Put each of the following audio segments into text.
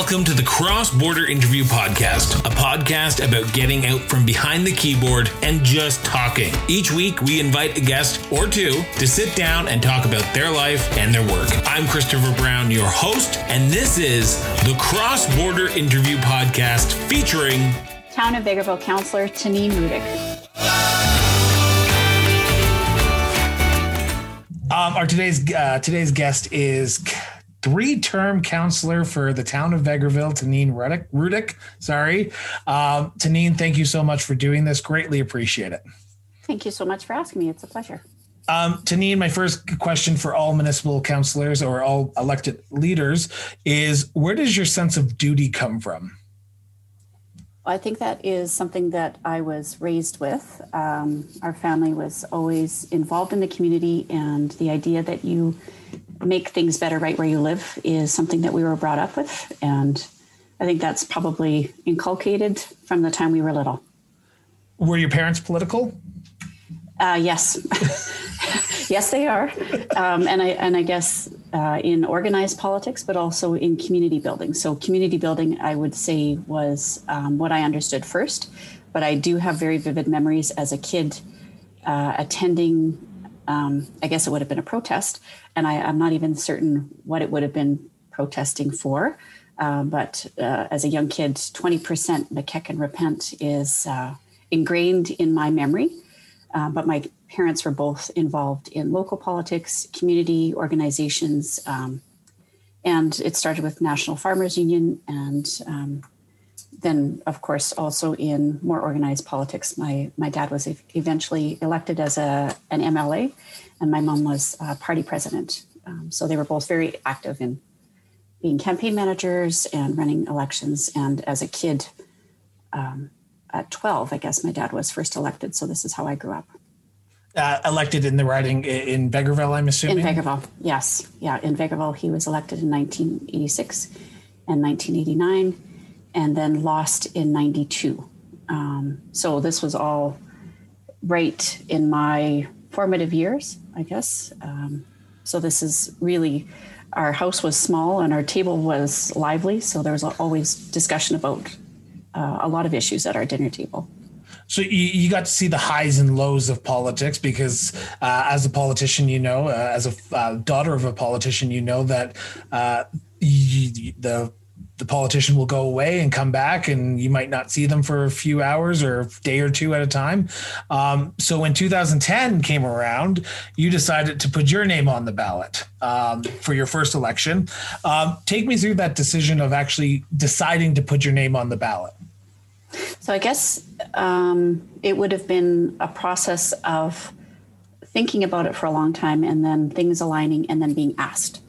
Welcome to the Cross Border Interview Podcast, a podcast about getting out from behind the keyboard and just talking. Each week, we invite a guest or two to sit down and talk about their life and their work. I'm Christopher Brown, your host, and this is the Cross Border Interview Podcast featuring Town of Vegreville Councillor Taneen Rudyk. Um, our today's uh, today's guest is three-term counselor for the town of Vegreville, Taneen Rudyk. Rudyk sorry, um, Taneen. Thank you so much for doing this. Greatly appreciate it. Thank you so much for asking me. It's a pleasure. Um, Taneen, my first question for all municipal councilors or all elected leaders is: Where does your sense of duty come from? I think that is something that I was raised with. Um, our family was always involved in the community, and the idea that you make things better right where you live is something that we were brought up with. And I think that's probably inculcated from the time we were little. Were your parents political? Uh, yes. yes, they are. Um, and I and I guess uh, in organized politics, but also in community building. So community building, I would say, was um, what I understood first. But I do have very vivid memories as a kid uh, attending. Um, I guess it would have been a protest, and I, am not even certain what it would have been protesting for. Uh, but uh, as a young kid, 20% McKechnie Repent is uh, ingrained in my memory. Uh, but my parents were both involved in local politics, community organizations, um, and it started with National Farmers Union, and um, then, of course, also in more organized politics. My my dad was eventually elected as a an MLA, and my mom was party president. Um, so they were both very active in being campaign managers and running elections. And as a kid, um, at 12, I guess my dad was first elected. So this is how I grew up. Uh, elected in the riding in Vegreville, I'm assuming? In Vegreville, yes. Yeah, in Vegreville, he was elected in 1986 and 1989, and then lost in 92. Um, so this was all right in my formative years, I guess. Um, so this is really, our house was small and our table was lively. So there was always discussion about uh, a lot of issues at our dinner table. So you, you got to see the highs and lows of politics because, uh, as a politician, you know, uh, as a uh, daughter of a politician, you know that uh, you, the the politician will go away and come back, and you might not see them for a few hours or a day or two at a time. Um, so when 2010 came around, you decided to put your name on the ballot um, for your first election. Um, take me through that decision of actually deciding to put your name on the ballot. So I guess um, it would have been a process of thinking about it for a long time and then things aligning and then being asked.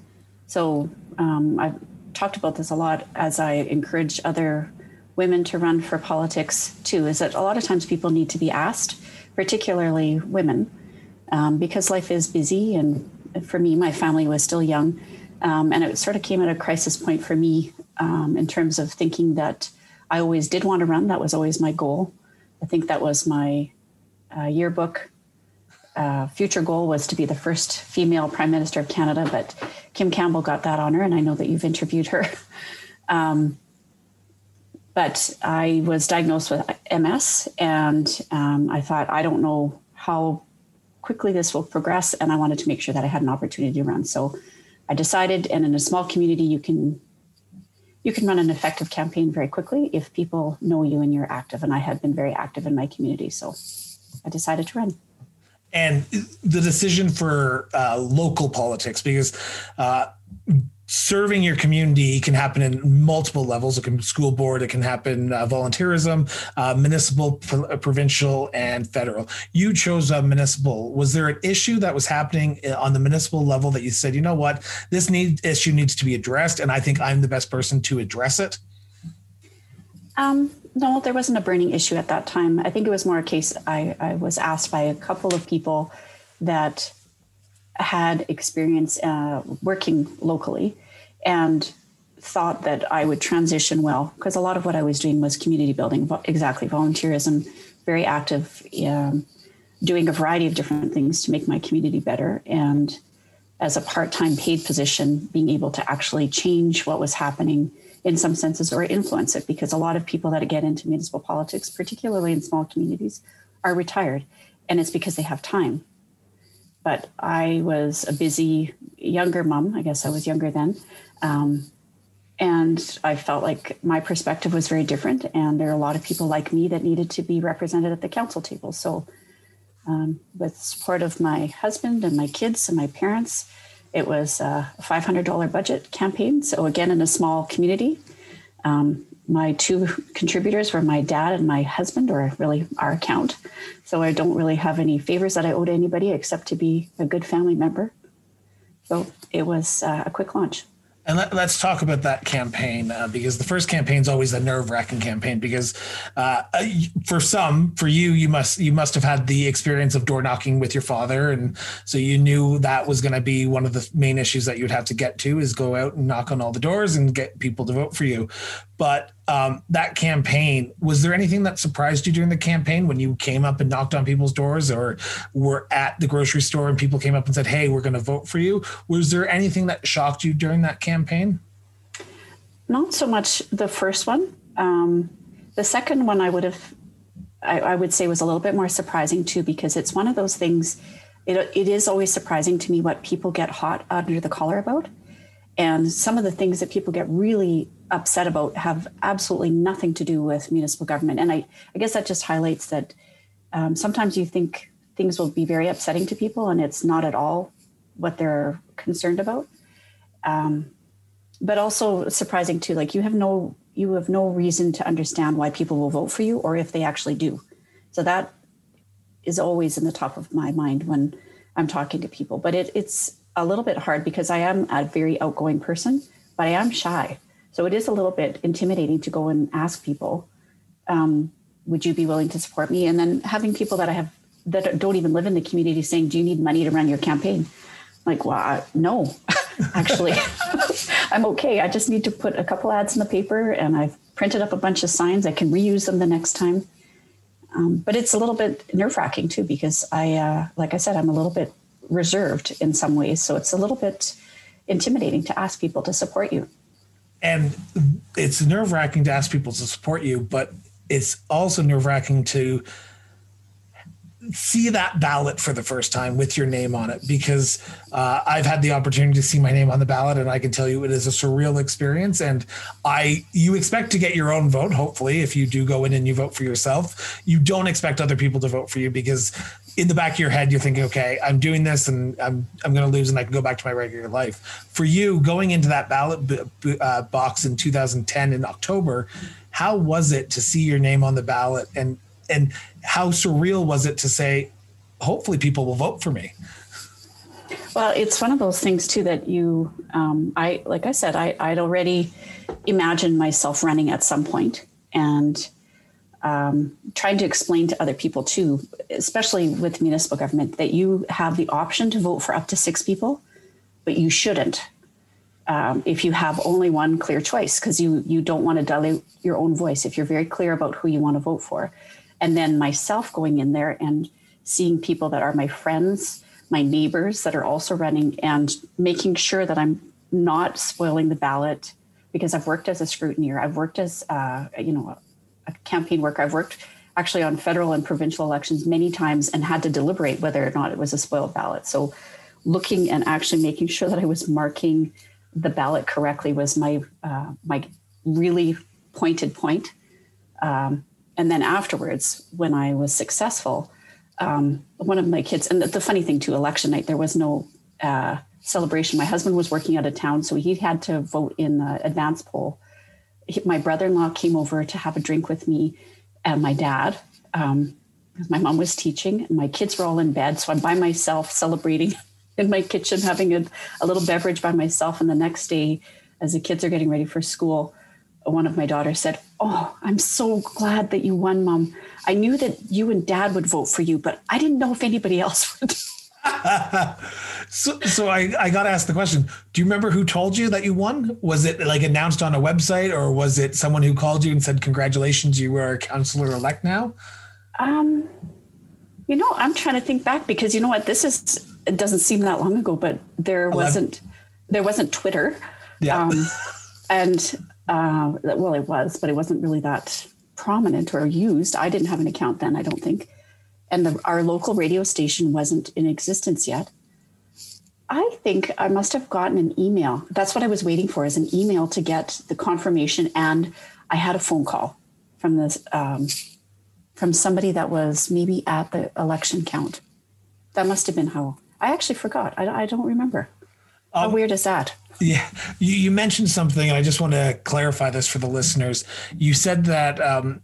So um, I've talked about this a lot as I encourage other women to run for politics too, is that a lot of times people need to be asked, particularly women, um, because life is busy. And for me, my family was still young. Um, and it sort of came at a crisis point for me um, in terms of thinking that I always did want to run. That was always my goal. I think that was my uh, yearbook. Uh, future goal was to be the first female prime minister of Canada, but Kim Campbell got that honor, and I know that you've interviewed her. um, but I was diagnosed with MS, and um, I thought, I don't know how quickly this will progress, and I wanted to make sure that I had an opportunity to run. So I decided, and in a small community, you can you can run an effective campaign very quickly if people know you and you're active. And I had been very active in my community, so I decided to run. And the decision for uh, local politics, because uh, serving your community can happen in multiple levels. It can be school board, it can happen uh, volunteerism, uh, municipal, uh, provincial, and federal. You chose a municipal. Was there an issue that was happening uh, on the municipal level that you said, you know what, this need issue needs to be addressed, and I think I'm the best person to address it? Um, no, there wasn't a burning issue at that time. I think it was more a case I, I was asked by a couple of people that had experience uh, working locally and thought that I would transition well because a lot of what I was doing was community building, exactly volunteerism, very active, um, doing a variety of different things to make my community better. And as a part time paid position, being able to actually change what was happening in some senses or influence it because a lot of people that get into municipal politics, particularly in small communities, are retired and it's because they have time. But I was a busy younger mom. I guess I was younger then. Um, and I felt like my perspective was very different. And there are a lot of people like me that needed to be represented at the council table. So, um, with support of my husband and my kids and my parents, it was a $500 budget campaign. So, again, in a small community, um, my two contributors were my dad and my husband, or really our account. So, I don't really have any favors that I owe to anybody except to be a good family member. So, it was uh, a quick launch. And let, us talk about that campaign uh, because the first campaign is always a nerve wracking campaign because uh, uh, for some, for you, you must you must have had the experience of door knocking with your father, and so you knew that was going to be one of the main issues that you'd have to get to is go out and knock on all the doors and get people to vote for you. But um, that campaign, was there anything that surprised you during the campaign when you came up and knocked on people's doors or were at the grocery store and people came up and said, Hey, we're going to vote for you? Was there anything that shocked you during that campaign? Not so much the first one. Um, the second one, I would have, I, I, would say, was a little bit more surprising too, because it's one of those things. It, it is always surprising to me what people get hot under the collar about. And some of the things that people get really upset about have absolutely nothing to do with municipal government. And I, I guess that just highlights that um, sometimes you think things will be very upsetting to people, and it's not at all what they're concerned about. Um, but also surprising too, like you have no you have no reason to understand why people will vote for you or if they actually do. So that is always in the top of my mind when I'm talking to people. But it, it's a little bit hard because I am a very outgoing person, but I am shy. So it is a little bit intimidating to go and ask people, um, would you be willing to support me? And then having people that I have that don't even live in the community saying, do you need money to run your campaign? Like, well, I, no, actually, I'm okay. I just need to put a couple ads in the paper and I've printed up a bunch of signs. I can reuse them the next time. Um, but it's a little bit nerve wracking too, because I, uh, like I said, I'm a little bit reserved in some ways. So it's a little bit intimidating to ask people to support you. And it's nerve wracking to ask people to support you, but it's also nerve wracking to see that ballot for the first time with your name on it because uh, I've had the opportunity to see my name on the ballot and I can tell you it is a surreal experience and I you expect to get your own vote hopefully if you do go in and you vote for yourself you don't expect other people to vote for you because in the back of your head, you're thinking, okay, I'm doing this and I'm, I'm going to lose and I can go back to my regular life. For you, going into that ballot b- b- uh, box in 2010 in October, how was it to see your name on the ballot and, and how surreal was it to say, hopefully people will vote for me? Well, it's one of those things too that you, um, I, like I said, I, I'd already imagined myself running at some point and um, trying to explain to other people too, especially with municipal government, that you have the option to vote for up to six people, but you shouldn't um, if you have only one clear choice because you you don't want to dilute your own voice if you're very clear about who you want to vote for. And then myself going in there and seeing people that are my friends, my neighbors that are also running, and making sure that I'm not spoiling the ballot because I've worked as a scrutineer, I've worked as uh, you know a campaign worker. I've worked actually on federal and provincial elections many times and had to deliberate whether or not it was a spoiled ballot. So looking and actually making sure that I was marking the ballot correctly was my uh, my really pointed point. Um, and then afterwards, when I was successful, um, one of my kids, and the, the, funny thing too, election night, there was no uh, celebration. My husband was working out of town, so he had to vote in the advance poll. My brother-in-law came over to have a drink with me and my dad um, my mom was teaching. And my kids were all in bed so i'm by myself celebrating in my kitchen having a, a little beverage by myself. And the next day as the kids are getting ready for school one of my daughters said oh i'm so glad that you won mom i knew that you and dad would vote for you but i didn't know if anybody else would so, so I, I got to ask the question. Do you remember who told you that you won? Was it like announced on a website or was it someone who called you and said, congratulations, you are a counselor elect now? Um, you know, I'm trying to think back because you know what, this is, it doesn't seem that long ago, but there 11. wasn't, there wasn't Twitter. Yeah. Um, and Uh, well, it was, but it wasn't really that prominent or used. I didn't have an account then, I don't think. And the, our local radio station wasn't in existence yet. I think I must have gotten an email. That's what I was waiting for is an email to get the confirmation. And I had a phone call from this um, from somebody that was maybe at the election count. That must have been how I actually forgot. I, I don't remember. How um, weird is that? Yeah, you, you, mentioned something, and I just want to clarify this for the listeners. You said that um,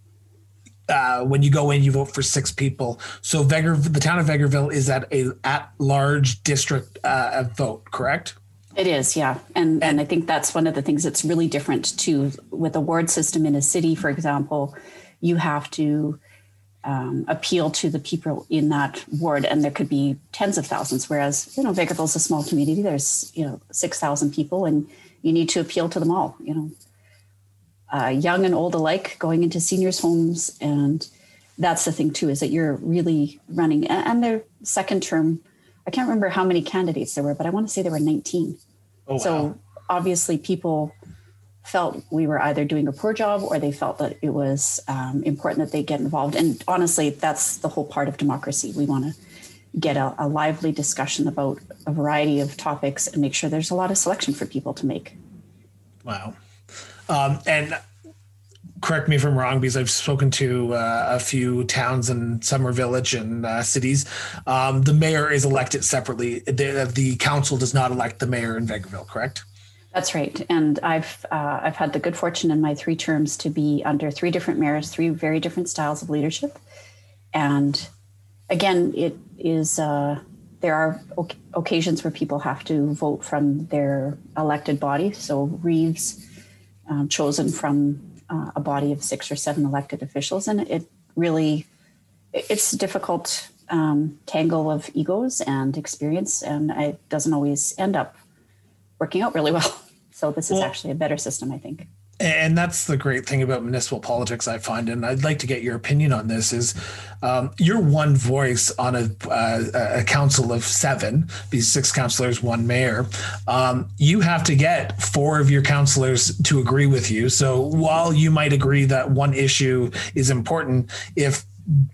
uh, when you go in, you vote for six people. So Veger, the town of Vegreville is at a at large district uh, vote, correct? It is, yeah, and and I think that's one of the things that's really different too. With a ward system in a city, for example, you have to um, appeal to the people in that ward, and there could be tens of thousands. Whereas you know is a small community. There's you know six thousand people, and you need to appeal to them all. You know, uh, young and old alike, going into seniors' homes, and that's the thing too is that you're really running. And, and their second term, I can't remember how many candidates there were, but I want to say there were 19. Oh, wow. So obviously, people felt we were either doing a poor job or they felt that it was um, important that they get involved. And honestly, that's the whole part of democracy. We want to get a, a, lively discussion about a variety of topics and make sure there's a lot of selection for people to make. Wow. Um, and correct me if I'm wrong because I've spoken to uh, a few towns and Summer Village and uh, cities. Um, the mayor is elected separately. The, the council does not elect the mayor in Vegreville, correct? That's right, and I've uh, I've had the good fortune in my three terms to be under three different mayors, three very different styles of leadership, and again, it is uh, there are occasions where people have to vote from their elected body. So Reeves, um, chosen from uh, a body of six or seven elected officials, and it really it's a difficult um, tangle of egos and experience, and it doesn't always end up working out really well. So this is well, actually a better system, I think. And that's the great thing about municipal politics, I find, and I'd like to get your opinion on this. Is um, you're one voice on a, uh, a council of seven, these six councilors, one mayor. Um, you have to get four of your councilors to agree with you. So while you might agree that one issue is important, if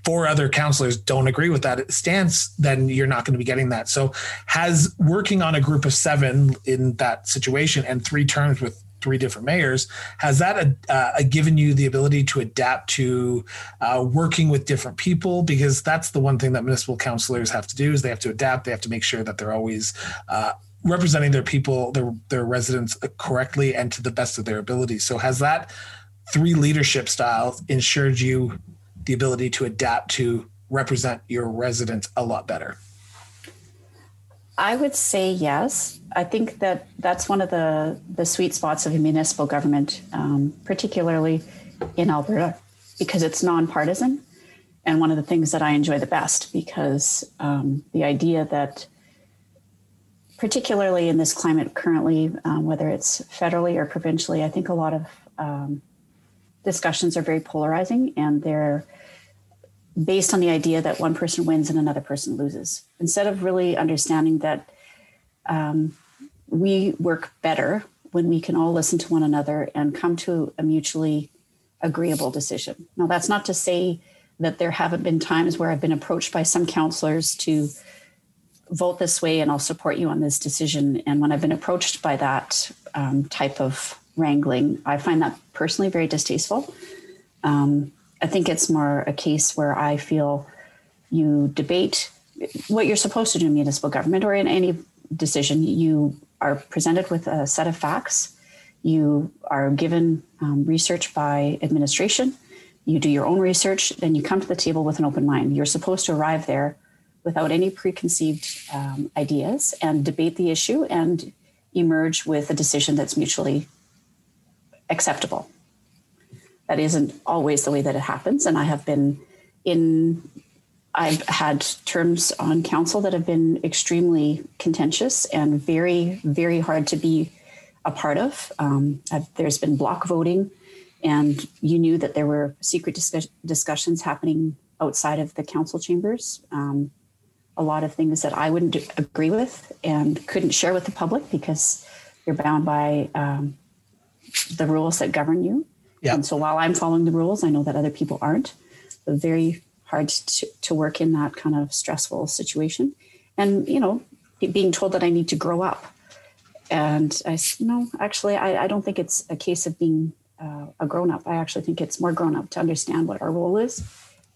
four other councilors don't agree with that stance, then you're not going to be getting that. So, has working on a group of seven in that situation and three terms with three different mayors has that uh, uh, given you the ability to adapt to uh, working with different people? Because that's the one thing that municipal councilors have to do is they have to adapt. They have to make sure that they're always uh, representing their people their their residents correctly and to the best of their ability. So has that three leadership styles ensured you the ability to adapt to represent your residents a lot better? I would say yes. I think that that's one of the, the sweet spots of municipal government, um, particularly in Alberta, because it's nonpartisan. And one of the things that I enjoy the best, because um, the idea that, particularly in this climate currently, um, whether it's federally or provincially, I think a lot of um, discussions are very polarizing and they're based on the idea that one person wins and another person loses. Instead of really understanding that um, we work better when we can all listen to one another and come to a mutually agreeable decision. Now, that's not to say that there haven't been times where I've been approached by some counselors to vote this way and I'll support you on this decision. And when I've been approached by that um, type of wrangling. I find that personally very distasteful. Um, I think it's more a case where I feel you debate what you're supposed to do in municipal government or in any decision. You are presented with a set of facts. You are given um, research by administration. You do your own research, then you come to the table with an open mind. You're supposed to arrive there without any preconceived um, ideas and debate the issue and emerge with a decision that's mutually acceptable. That isn't always the way that it happens. And I have been in, I've had terms on council that have been extremely contentious and very, very hard to be a part of. Um, there's been block voting, and you knew that there were secret discuss- discussions happening outside of the council chambers. Um, a lot of things that I wouldn't agree with and couldn't share with the public because you're bound by um, the rules that govern you. Yeah. And so while I'm following the rules, I know that other people aren't. But very hard to, to work in that kind of stressful situation. And, you know, being told that I need to grow up. And I said, no, actually, I, I don't think it's a case of being uh, a grown up. I actually think it's more grown up to understand what our role is.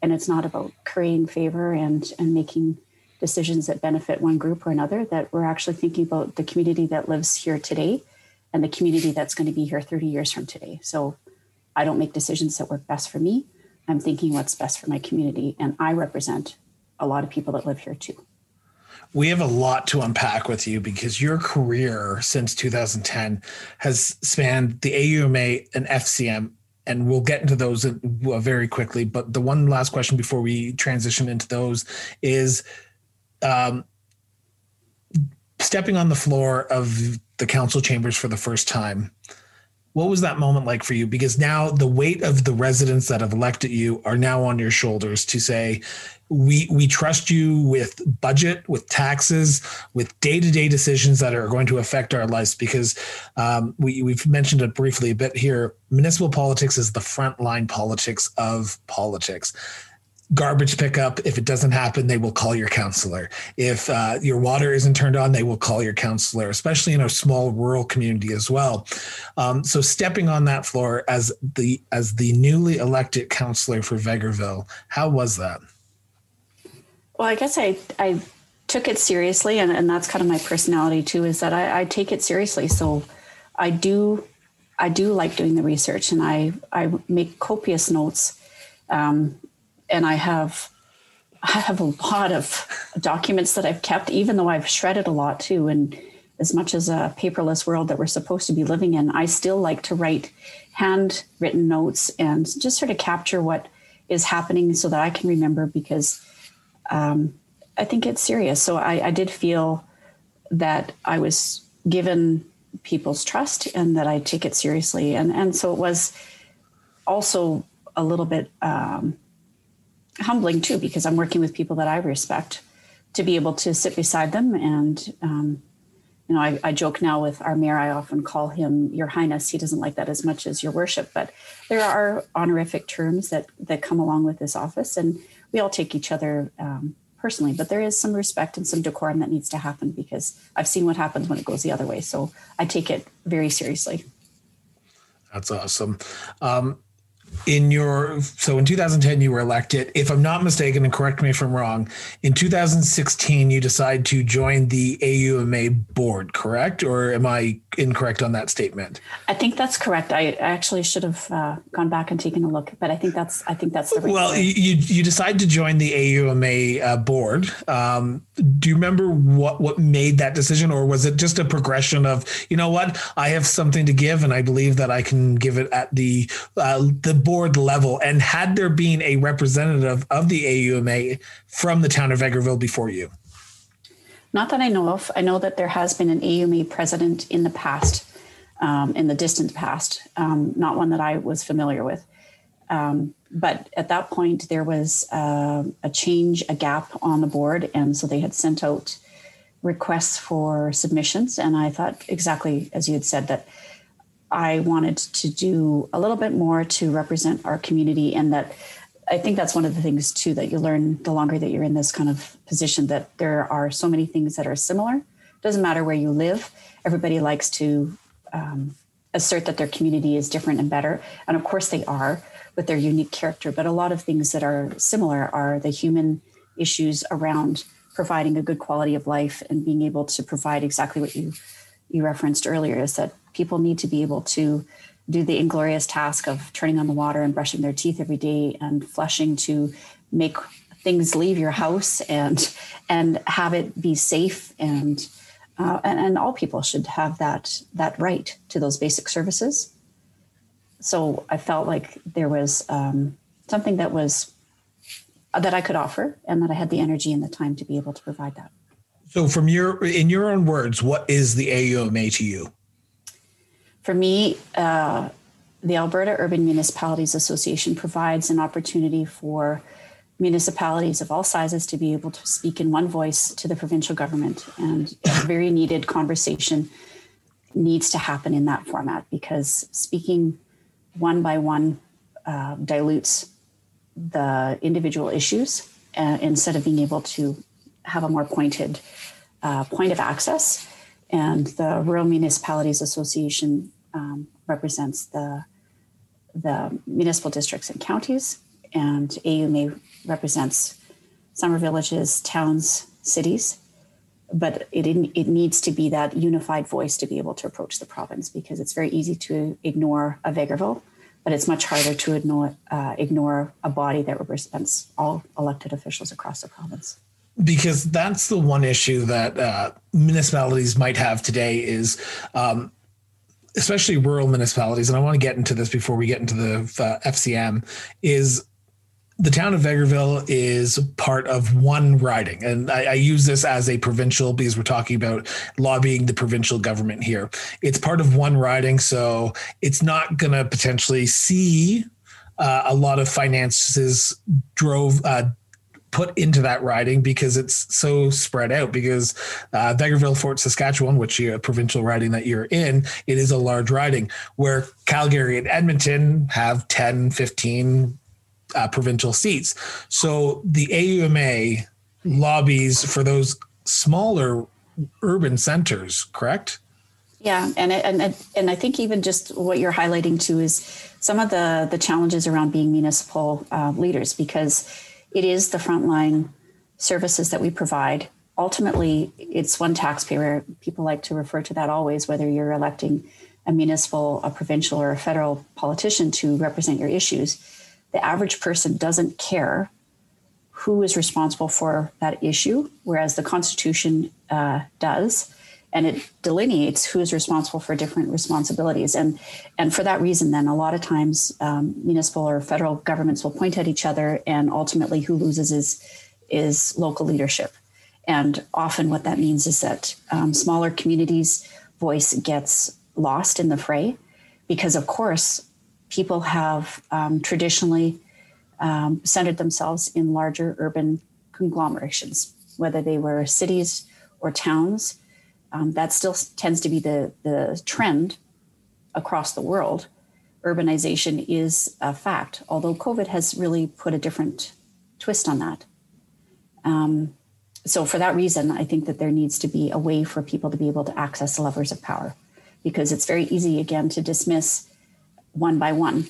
And it's not about currying favor and, and making decisions that benefit one group or another, that we're actually thinking about the community that lives here today and the community that's going to be here 30 years from today. So I don't make decisions that work best for me. I'm thinking what's best for my community. And I represent a lot of people that live here too. We have a lot to unpack with you because your career since 2010 has spanned the AUMA and FCM and we'll get into those very quickly. But the one last question before we transition into those is um, stepping on the floor of the council chambers for the first time. What was that moment like for you? Because now the weight of the residents that have elected you are now on your shoulders to say we we trust you with budget with taxes with day-to-day decisions that are going to affect our lives. Because um, we, we've mentioned it briefly a bit here. Municipal politics is the frontline politics of politics garbage pickup. If it doesn't happen, they will call your counselor. If uh, your water isn't turned on, they will call your counselor, especially in a small rural community as well. Um, so stepping on that floor as the as the newly elected counselor for Vegreville, how was that? Well, I guess I I took it seriously, and, and that's kind of my personality too. Is that I, I take it seriously. So I do I do like doing the research, and I I make copious notes. Um, and I have I have a lot of documents that I've kept, even though I've shredded a lot too. And as much as a paperless world that we're supposed to be living in, I still like to write handwritten notes and just sort of capture what is happening so that I can remember because um, I think it's serious. So I, I did feel that I was given people's trust and that I take it seriously. And, and so it was also a little bit um, humbling too because I'm working with people that I respect to be able to sit beside them. And um, you know I, I, joke now with our mayor I often call him your highness. He doesn't like that as much as your worship but there are honorific terms that that come along with this office and we all take each other um, personally. But there is some respect and some decorum that needs to happen because I've seen what happens when it goes the other way. So I take it very seriously. That's awesome. Um, in your so in 2010 you were elected. If i'm not mistaken and correct me if i'm wrong in 2016 you decide to join the auma board correct? Or am i incorrect on that statement? I think that's correct. I actually should have uh, gone back and taken a look but i think that's i think that's the right well you you decide to join the auma uh, board. Um, do you remember what what made that decision? Or was it just a progression of you know what? I have something to give and i believe that i can give it at the uh, the board level? And had there been a representative of the AUMA from the town of Vegreville before you? Not that I know of. I know that there has been an AUMA president in the past, um, in the distant past, um, not one that I was familiar with. Um, but at that point, there was uh, a change, a gap on the board. And so they had sent out requests for submissions. And I thought exactly as you had said that I wanted to do a little bit more to represent our community and that I think that's one of the things too that you learn the longer that you're in this kind of position that there are so many things that are similar. Doesn't matter where you live. Everybody likes to um, assert that their community is different and better, and of course they are with their unique character. But a lot of things that are similar are the human issues around providing a good quality of life and being able to provide exactly what you you referenced earlier is that people need to be able to do the inglorious task of turning on the water and brushing their teeth every day and flushing to make things leave your house and and have it be safe and uh, and, and all people should have that that right to those basic services. So I felt like there was um, something that was that I could offer, and that I had the energy and the time to be able to provide that. So, from your in your own words, what is the AUMA to you? For me, uh, the Alberta Urban Municipalities Association provides an opportunity for municipalities of all sizes to be able to speak in one voice to the provincial government and a very needed conversation needs to happen in that format because speaking one by one uh, dilutes the individual issues uh, instead of being able to have a more pointed uh, point of access. And the Rural Municipalities Association um, represents the the municipal districts and counties, and AUMA represents summer villages, towns, cities. But it it needs to be that unified voice to be able to approach the province because it's very easy to ignore a Vegreville but it's much harder to ignore, uh, ignore a body that represents all elected officials across the province. Because that's the one issue that uh, municipalities might have today is um, especially rural municipalities, and I want to get into this before we get into the uh, FCM, is the town of Vegreville is part of one riding. And I, I, use this as a provincial because we're talking about lobbying the provincial government here. It's part of one riding. So it's not going to potentially see uh, a lot of finances drove. Uh, put into that riding because it's so spread out because uh, Vegreville, Fort Saskatchewan, which is a provincial riding that you're in, it is a large riding where Calgary and Edmonton have 10, 15, uh, provincial seats. So the AUMA lobbies for those smaller urban centers, correct? Yeah, and and and I think even just what you're highlighting too is some of the the challenges around being municipal uh, leaders because it is the frontline services that we provide. Ultimately, it's one taxpayer. People like to refer to that always, whether you're electing a municipal, a provincial, or a federal politician to represent your issues the average person doesn't care who is responsible for that issue, whereas the Constitution uh, does, and it delineates who is responsible for different responsibilities. And and for that reason, then a lot of times um, municipal or federal governments will point at each other, and ultimately, who loses is is local leadership. And often, what that means is that um, smaller communities' voice gets lost in the fray, because of course people have um, traditionally um, centered themselves in larger urban conglomerations, whether they were cities or towns. Um, that still tends to be the, the trend across the world. Urbanization is a fact, although COVID has really put a different twist on that. Um, so, for that reason, I think that there needs to be a way for people to be able to access levers of power because it's very easy, again, to dismiss one by one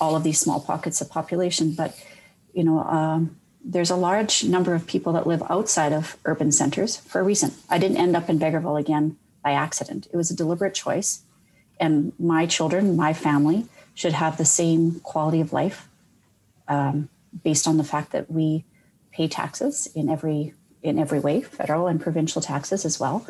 all of these small pockets of population. But you know, um, there's a large number of people that live outside of urban centers for a reason. I didn't end up in Vegreville again by accident. It was a deliberate choice, and my children, my family, should have the same quality of life um, based on the fact that we pay taxes in every in every way, federal and provincial taxes as well.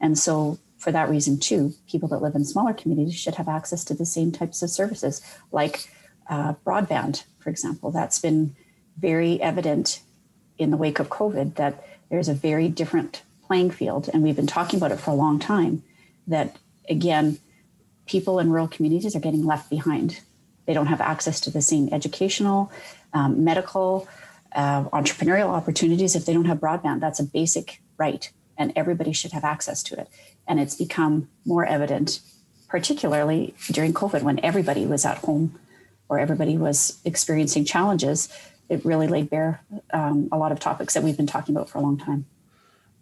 And so for that reason, too, people that live in smaller communities should have access to the same types of services, like uh, broadband, for example. That's been very evident in the wake of COVID that there's a very different playing field. And we've been talking about it for a long time that, again, people in rural communities are getting left behind. They don't have access to the same educational, um, medical, uh, entrepreneurial opportunities if they don't have broadband. That's a basic right, and everybody should have access to it. And it's become more evident, particularly during COVID when everybody was at home or everybody was experiencing challenges. It really laid bare um, a lot of topics that we've been talking about for a long time.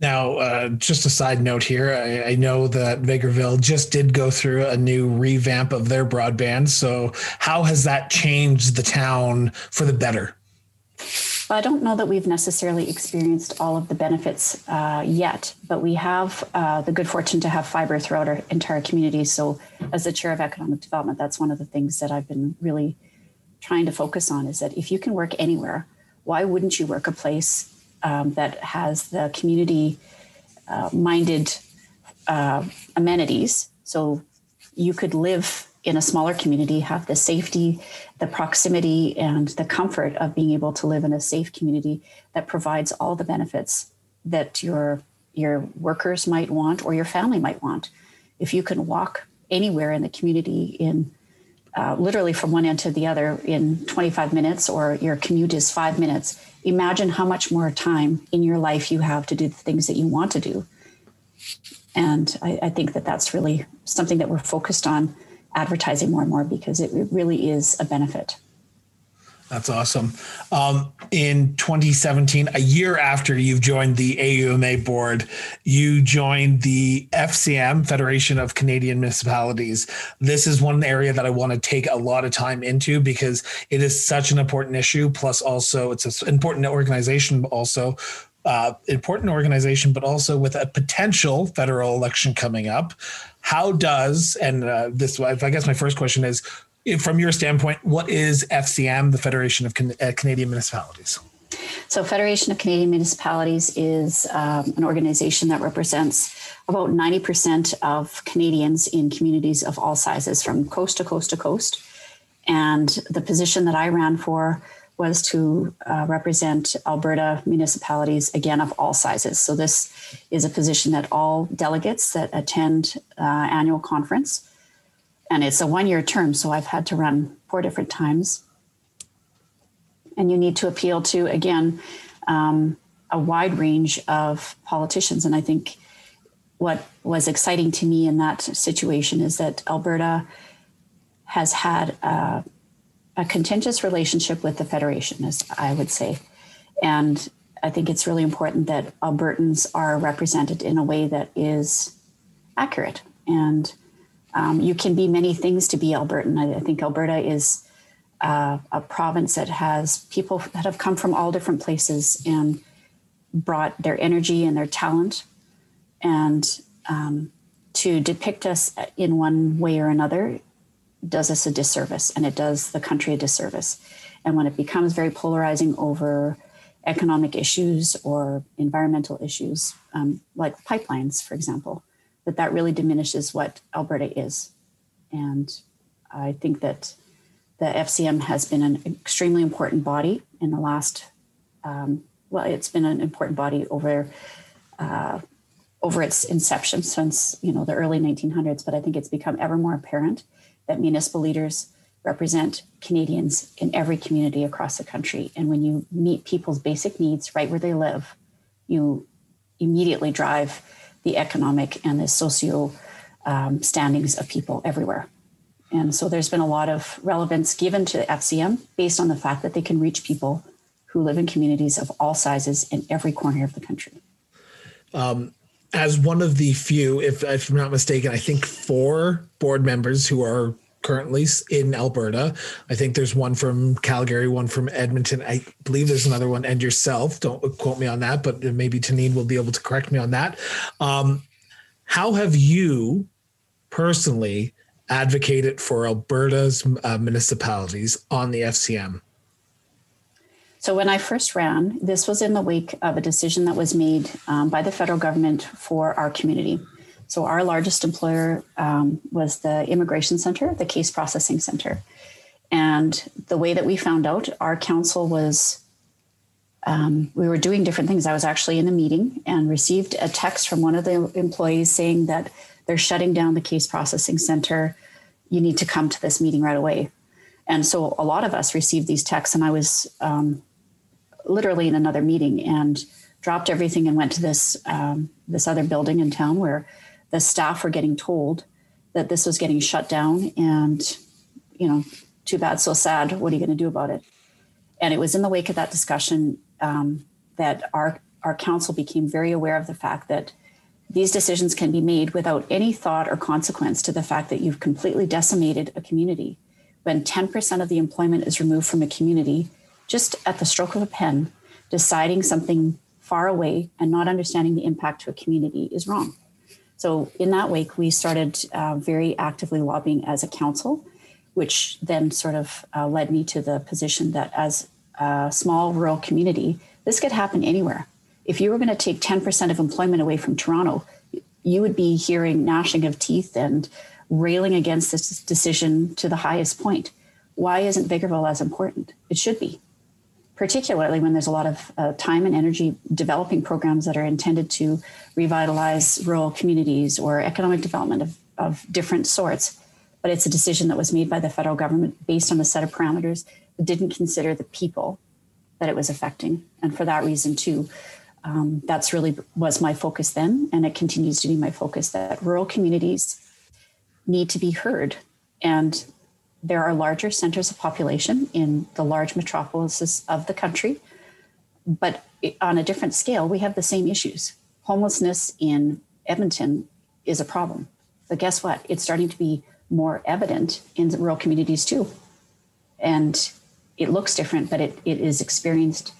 Now, uh, just a side note here. I, I, know that Vegreville just did go through a new revamp of their broadband. So, how has that changed the town for the better? I don't know that we've necessarily experienced all of the benefits uh, yet, but we have uh, the good fortune to have fiber throughout our entire community. So, as the chair of economic development, that's one of the things that I've been really trying to focus on is that if you can work anywhere, why wouldn't you work a place um, that has the community uh, minded uh, amenities? So, you could live in a smaller community have the safety, the proximity, and the comfort of being able to live in a safe community that provides all the benefits that your your workers might want or your family might want. If you can walk anywhere in the community in uh, literally from one end to the other in 25 minutes, or your commute is five minutes, imagine how much more time in your life you have to do the things that you want to do. And I, I think that that's really something that we're focused on advertising more and more because it really is a benefit. That's awesome. Um, in 2017, a year after you've joined the AUMA board, you joined the FCM, Federation of Canadian Municipalities. This is one area that I want to take a lot of time into because it is such an important issue. Plus, also, it's an important organization, also. Uh, important organization, but also with a potential federal election coming up. How does and uh, this? I guess my first question is: from your standpoint, what is FCM, the Federation of Can- uh, Canadian Municipalities? So, Federation of Canadian Municipalities is um, an organization that represents about 90% of Canadians in communities of all sizes, from coast to coast to coast. And the position that I ran for was to uh, represent Alberta municipalities, again, of all sizes. So, this is a position that all delegates that attend uh, annual conference and it's a one year term. So I've had to run four different times. And you need to appeal to, again, um, a wide range of politicians. And I think what was exciting to me in that situation is that Alberta has had a, a contentious relationship with the Federation, as I would say. And I think it's really important that Albertans are represented in a way that is accurate and um, you can be many things to be Albertan. I, I think Alberta is uh, a province that has people that have come from all different places and brought their energy and their talent. And um, to depict us in one way or another does us a disservice and it does the country a disservice. And when it becomes very polarizing over economic issues or environmental issues, um, like pipelines, for example, that that really diminishes what Alberta is. And I think that the FCM has been an extremely important body in the last, um, well, it's been an important body over uh, over its inception since you know the early 1900s. But I think it's become ever more apparent that municipal leaders represent Canadians in every community across the country. And when you meet people's basic needs right where they live, you immediately drive the economic and the socio um, standings of people everywhere. And so there's been a lot of relevance given to FCM based on the fact that they can reach people who live in communities of all sizes in every corner of the country. Um, as one of the few, if, if I'm not mistaken, I think four board members who are currently in Alberta. I think there's one from Calgary, one from Edmonton. I believe there's another one, and yourself. Don't quote me on that, but maybe Taneen will be able to correct me on that. Um, how have you personally advocated for Alberta's uh, municipalities on the FCM? So, when I first ran, this was in the wake of a decision that was made um, by the federal government for our community. So our largest employer um, was the Immigration Center, the Case Processing Center. And the way that we found out, our council was, um, we were doing different things. I was actually in a meeting and received a text from one of the employees saying that they're shutting down the Case Processing Center. You need to come to this meeting right away. And so a lot of us received these texts, and I was um, literally in another meeting and dropped everything and went to this um, this other building in town where the staff were getting told that this was getting shut down and you know too bad so sad what are you going to do about it? And it was in the wake of that discussion um, that our our council became very aware of the fact that these decisions can be made without any thought or consequence to the fact that you've completely decimated a community. When 10% of the employment is removed from a community just at the stroke of a pen deciding something far away and not understanding the impact to a community is wrong so, in that wake, we started uh, very actively lobbying as a council, which then sort of uh, led me to the position that as a small rural community, this could happen anywhere. If you were going to take 10% of employment away from Toronto, you would be hearing gnashing of teeth and railing against this decision to the highest point. Why isn't Vegreville as important? It should be particularly when there's a lot of uh, time and energy developing programs that are intended to revitalize rural communities or economic development of, of different sorts. But it's a decision that was made by the federal government based on a set of parameters that didn't consider the people that it was affecting. And for that reason, too, um, that's really was my focus then, and it continues to be my focus that rural communities need to be heard. And there are larger centers of population in the large metropolises of the country, but on a different scale, we have the same issues. Homelessness in Edmonton is a problem. But guess what? It's starting to be more evident in rural communities too. And it looks different, but it, it is experienced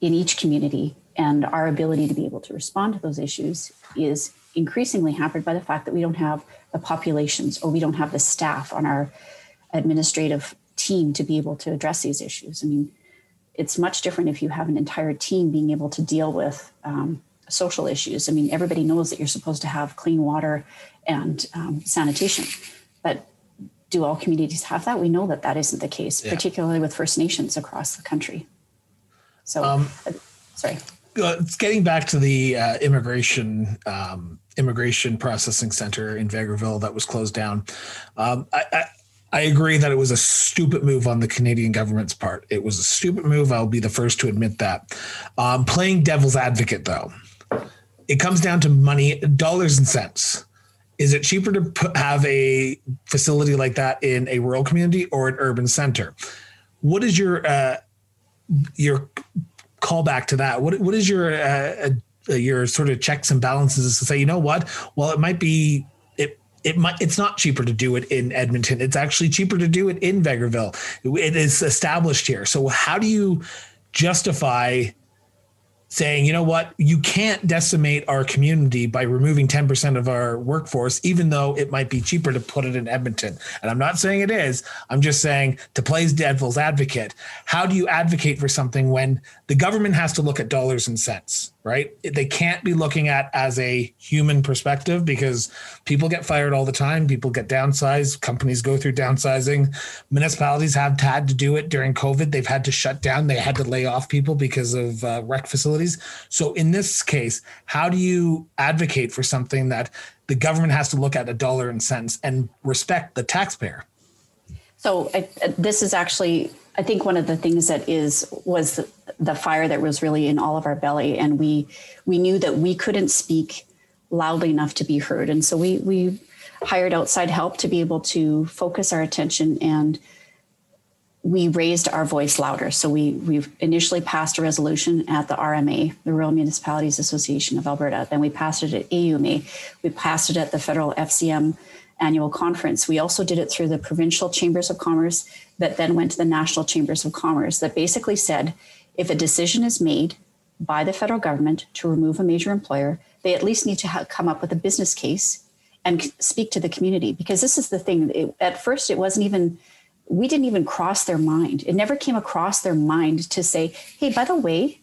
in each community. And our ability to be able to respond to those issues is increasingly hampered by the fact that we don't have the populations or we don't have the staff on our administrative team to be able to address these issues. I mean, it's much different if you have an entire team being able to deal with um, social issues. I mean, everybody knows that you're supposed to have clean water and um, sanitation, but do all communities have that? We know that that isn't the case, yeah. particularly with First Nations across the country. So, um, uh, sorry. Uh, it's getting back to the uh, immigration um, immigration processing center in Vegreville that was closed down. Um, I, I, I agree that it was a stupid move on the Canadian government's part. It was a stupid move. I'll be the first to admit that. Um, playing devil's advocate, though, it comes down to money, dollars and cents. Is it cheaper to put, have a facility like that in a rural community or an urban center? What is your uh, your callback to that? What what is your uh, your sort of checks and balances is to say, you know what? Well, it might be it it might it's not cheaper to do it in Edmonton. It's actually cheaper to do it in Vegreville. It is established here. So how do you justify saying, you know what, you can't decimate our community by removing 10% of our workforce, even though it might be cheaper to put it in Edmonton. And I'm not saying it is. I'm just saying to play as devil's advocate, how do you advocate for something when the government has to look at dollars and cents? Right? They can't be looking at as a human perspective because people get fired all the time. People get downsized. Companies go through downsizing. Municipalities have had to do it during COVID. They've had to shut down. They had to lay off people because of uh, rec facilities. So in this case, how do you advocate for something that the government has to look at a dollar and cents and respect the taxpayer? So I, this is actually, I think, one of the things that is was the, the fire that was really in all of our belly, and we we knew that we couldn't speak loudly enough to be heard, and so we we hired outside help to be able to focus our attention and we raised our voice louder. So we we initially passed a resolution at the RMA, the Rural Municipalities Association of Alberta. Then we passed it at AUMA. We passed it at the federal FCM annual conference. We also did it through the provincial chambers of commerce that then went to the national chambers of commerce that basically said if a decision is made by the federal government to remove a major employer, they at least need to ha- come up with a business case and c- speak to the community. Because this is the thing. It, at first, it wasn't even, we didn't even cross their mind. It never came across their mind to say, hey, by the way,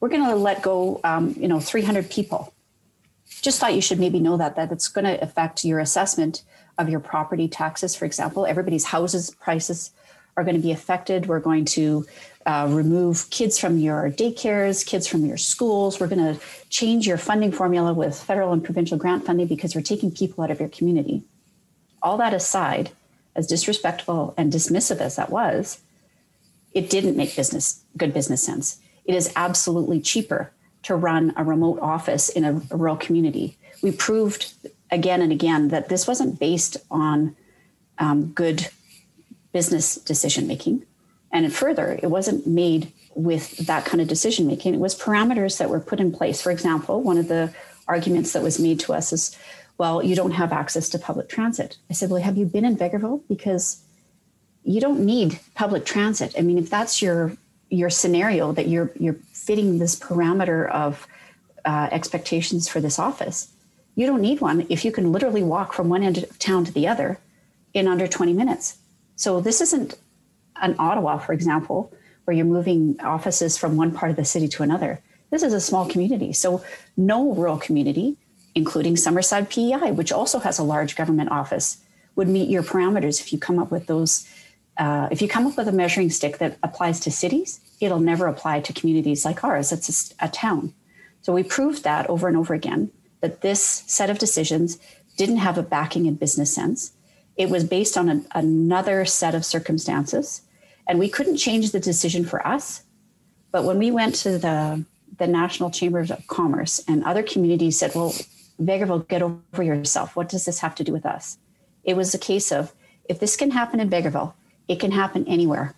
we're going to let go, um, you know, 300 people just thought you should maybe know that that it's going to affect your assessment of your property taxes. For example everybody's houses prices are going to be affected. We're going to uh, remove kids from your daycares kids from your schools. We're going to change your funding formula with federal and provincial grant funding because we're taking people out of your community. All that aside as disrespectful and dismissive as that was it didn't make business good business sense. It is absolutely cheaper to run a remote office in a, a rural community. We proved again and again that this wasn't based on um, good business decision making. And further, it wasn't made with that kind of decision making. It was parameters that were put in place. For example, one of the arguments that was made to us is, well, you don't have access to public transit. I said, well, have you been in Vegreville? Because you don't need public transit. I mean, if that's your your scenario that you're you're fitting this parameter of uh, expectations for this office. You don't need one if you can literally walk from one end of town to the other in under 20 minutes. So this isn't an Ottawa, for example, where you're moving offices from one part of the city to another. This is a small community. So no rural community, including Summerside PEI, which also has a large government office, would meet your parameters if you come up with those. Uh, if you come up with a measuring stick that applies to cities, it'll never apply to communities like ours. It's a, a town. So we proved that over and over again that this set of decisions didn't have a backing in business sense. It was based on another set of circumstances, and we couldn't change the decision for us, But when we went to the the National Chambers of Commerce and other communities said, "Well, Vegreville, get over yourself. What does this have to do with us?" It was a case of if this can happen in Vegreville, it can happen anywhere,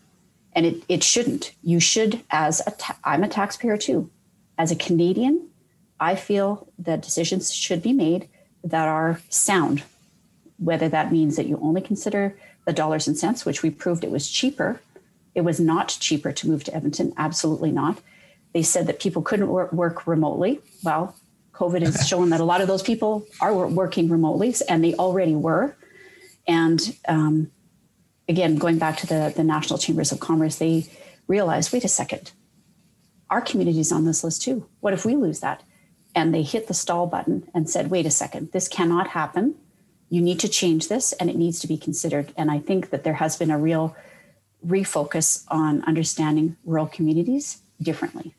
and it it shouldn't. You should, as a ta- I'm a taxpayer too, as a Canadian, I feel that decisions should be made that are sound, whether that means that you only consider the dollars and cents, which we proved it was cheaper. It was not cheaper to move to Edmonton, absolutely not. They said that people couldn't work remotely. Well, COVID has shown that a lot of those people are working remotely, and they already were. And um, again, going back to the, the National Chambers of Commerce, they realized wait a second, our community's on this list too. What if we lose that? And they hit the stall button and said, wait a second, this cannot happen you need to change this and it needs to be considered. And I think that there has been a real refocus on understanding rural communities differently.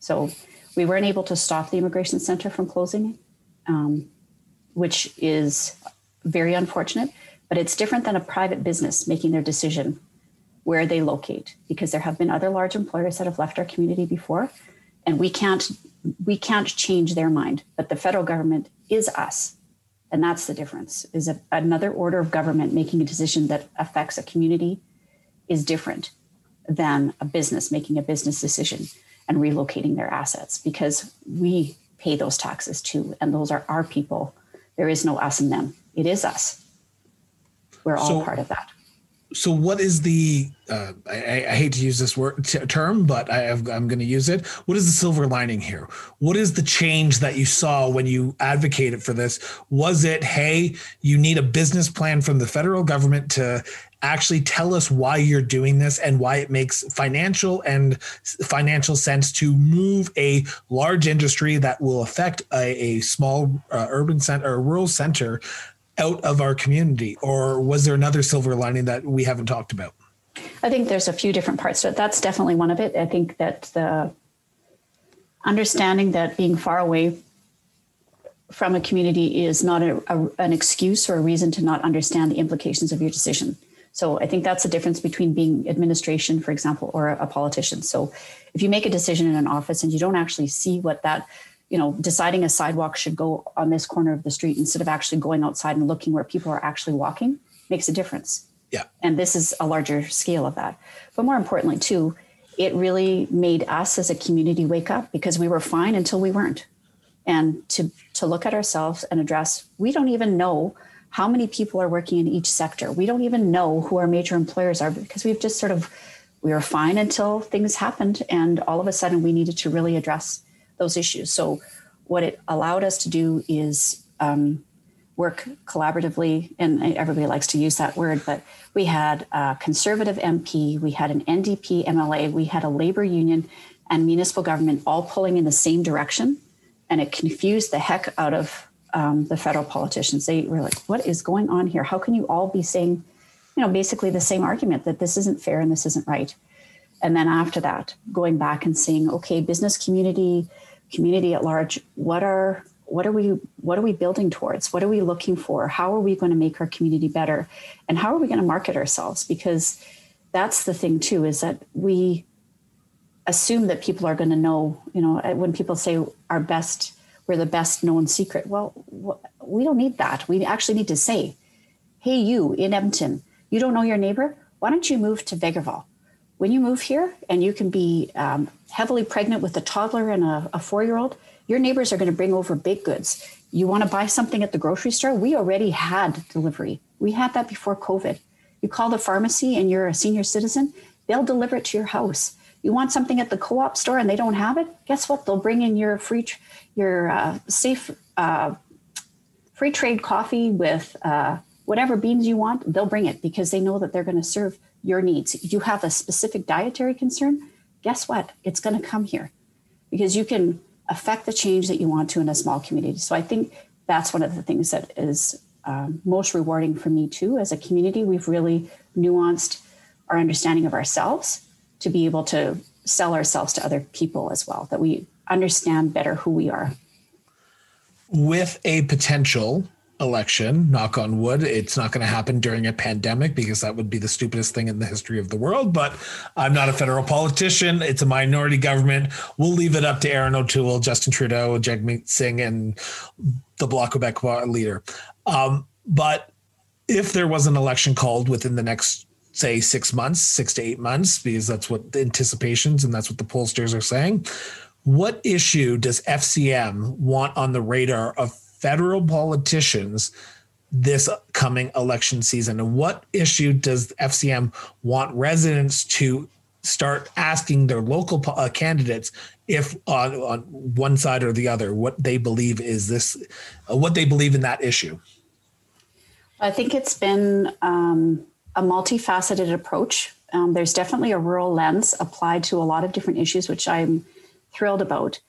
So we weren't able to stop the immigration center from closing, um, which is very unfortunate. But it's different than a private business making their decision where they locate, because there have been other large employers that have left our community before, and we can't we can't change their mind. But the federal government is us, and that's the difference is a, another order of government making a decision that affects a community is different than a business making a business decision and relocating their assets because we pay those taxes too and those are our people. There is no us and them. It is us we're all so, part of that. so what is the uh, I, I, hate to use this word t- term but I have, i'm going to use it. What is the silver lining here? What is the change that you saw when you advocated for this? Was it hey you need a business plan from the federal government to actually tell us why you're doing this and why it makes financial and financial sense to move a large industry that will affect a, a small uh, urban center or rural center out of our community? Or was there another silver lining that we haven't talked about? I think there's a few different parts to it. That's definitely one of it. I think that the understanding that being far away from a community is not a, a, an excuse or a reason to not understand the implications of your decision. So I think that's the difference between being administration, for example, or a, a politician. So if you make a decision in an office and you don't actually see what that you know, deciding a sidewalk should go on this corner of the street instead of actually going outside and looking where people are actually walking makes a difference. Yeah. And this is a larger scale of that. But more importantly, too, it really made us as a community wake up because we were fine until we weren't. And to to look at ourselves and address, we don't even know how many people are working in each sector. We don't even know who our major employers are because we've just sort of we were fine until things happened and all of a sudden we needed to really address those issues. So, what it allowed us to do is um, work collaboratively, and everybody likes to use that word, but we had a conservative MP, we had an NDP MLA, we had a labor union and municipal government all pulling in the same direction. And it confused the heck out of um, the federal politicians. They were like, what is going on here? How can you all be saying, you know, basically the same argument that this isn't fair and this isn't right? And then after that, going back and saying, okay, business community, community at large what are what are we what are we building towards? What are we looking for? How are we going to make our community better? And how are we going to market ourselves? Because that's the thing too is that we assume that people are going to know you know when people say our best we're the best known secret. Well we don't need that. We actually need to say hey you in edmonton you don't know your neighbor? Why don't you move to vegreville when you move here and you can be um, heavily pregnant with a toddler and a, a four year old, your neighbors are going to bring over baked goods. You want to buy something at the grocery store? We already had delivery. We had that before COVID. You call the pharmacy and you're a senior citizen, they'll deliver it to your house. You want something at the co-op store and they don't have it? Guess what? They'll bring in your free, your uh, safe, uh, free trade coffee with uh, whatever beans you want. They'll bring it because they know that they're going to serve your needs. You have a specific dietary concern, guess what? It's going to come here because you can affect the change that you want to in a small community. So I think that's one of the things that is um, most rewarding for me too. As a community, we've really nuanced our understanding of ourselves to be able to sell ourselves to other people as well, that we understand better who we are. With a potential election, knock on wood. It's not going to happen during a pandemic because that would be the stupidest thing in the history of the world. But I'm not a federal politician. It's a minority government. We'll leave it up to Erin O'Toole, Justin Trudeau, Jagmeet Singh, and the Bloc Québécois leader. Um, but if there was an election called within the next say six months, six to eight months, because that's what the anticipations and that's what the pollsters are saying. What issue does FCM want on the radar of federal politicians this coming election season? And what issue does FCM want residents to start asking their local uh, candidates if on, on one side or the other what they believe is this, uh, what they believe in that issue? I think it's been um, a multifaceted approach. Um, there's definitely a rural lens applied to a lot of different issues, which I'm thrilled about.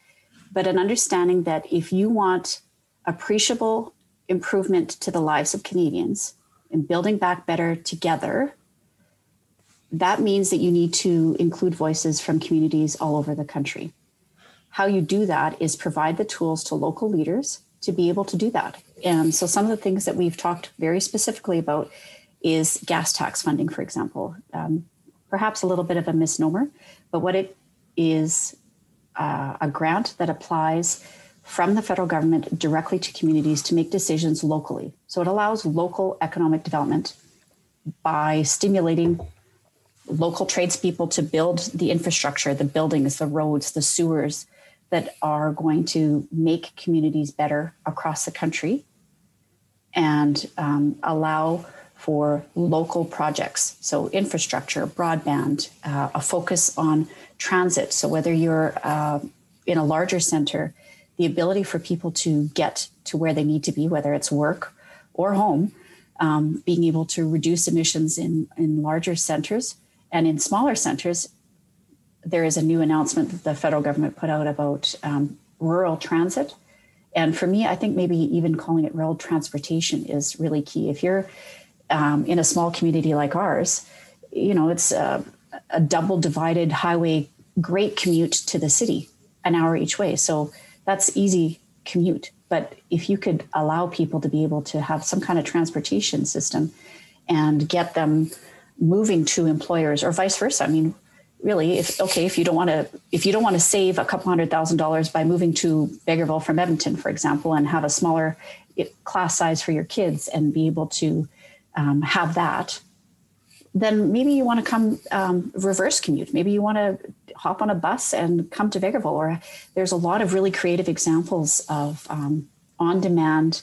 But an understanding that if you want appreciable improvement to the lives of Canadians and building back better together, that means that you need to include voices from communities all over the country. How you do that is provide the tools to local leaders to be able to do that. And so, some of the things that we've talked very specifically about is gas tax funding, for example. Um, perhaps a little bit of a misnomer, but what it is uh, a grant that applies from the federal government directly to communities to make decisions locally. So it allows local economic development by stimulating local tradespeople to build the infrastructure, the buildings, the roads, the sewers that are going to make communities better across the country and um, allow for local projects. So, infrastructure, broadband, uh, a focus on transit. So, whether you're uh, in a larger center, the ability for people to get to where they need to be, whether it's work or home, um, being able to reduce emissions in, in larger centers and in smaller centers. There is a new announcement that the federal government put out about um, rural transit. And for me, I think maybe even calling it rural transportation is really key. If you're um, in a small community like ours, you know, it's a, a double divided highway, great commute to the city, an hour each way. So that's easy commute. But if you could allow people to be able to have some kind of transportation system and get them moving to employers or vice versa, I mean, really if okay if you don't want to if you don't want to save a couple hundred thousand dollars by moving to Vegreville from Edmonton for example and have a smaller class size for your kids and be able to um, have that, then maybe you want to come um, reverse commute. Maybe you want to hop on a bus and come to Vegreville. Or there's a lot of really creative examples of um, on demand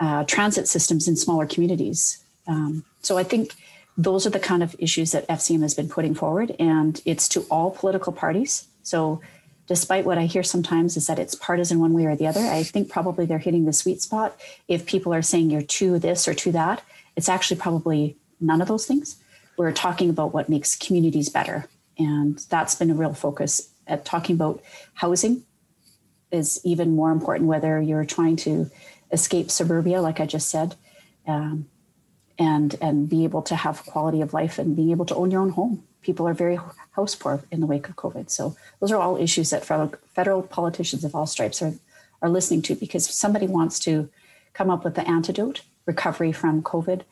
uh, transit systems in smaller communities. Um, so I think those are the kind of issues that FCM has been putting forward, and it's to all political parties. So despite what I hear sometimes is that it's partisan one way or the other, I think probably they're hitting the sweet spot. If people are saying you're to this or to that, it's actually probably none of those things. We're talking about what makes communities better. And that's been a real focus at talking about housing is even more important, whether you're trying to escape suburbia, like I just said, um, and and be able to have quality of life and being able to own your own home. People are very house poor in the wake of COVID. So those are all issues that federal, federal politicians of all stripes are, are listening to because somebody wants to come up with the antidote recovery from COVID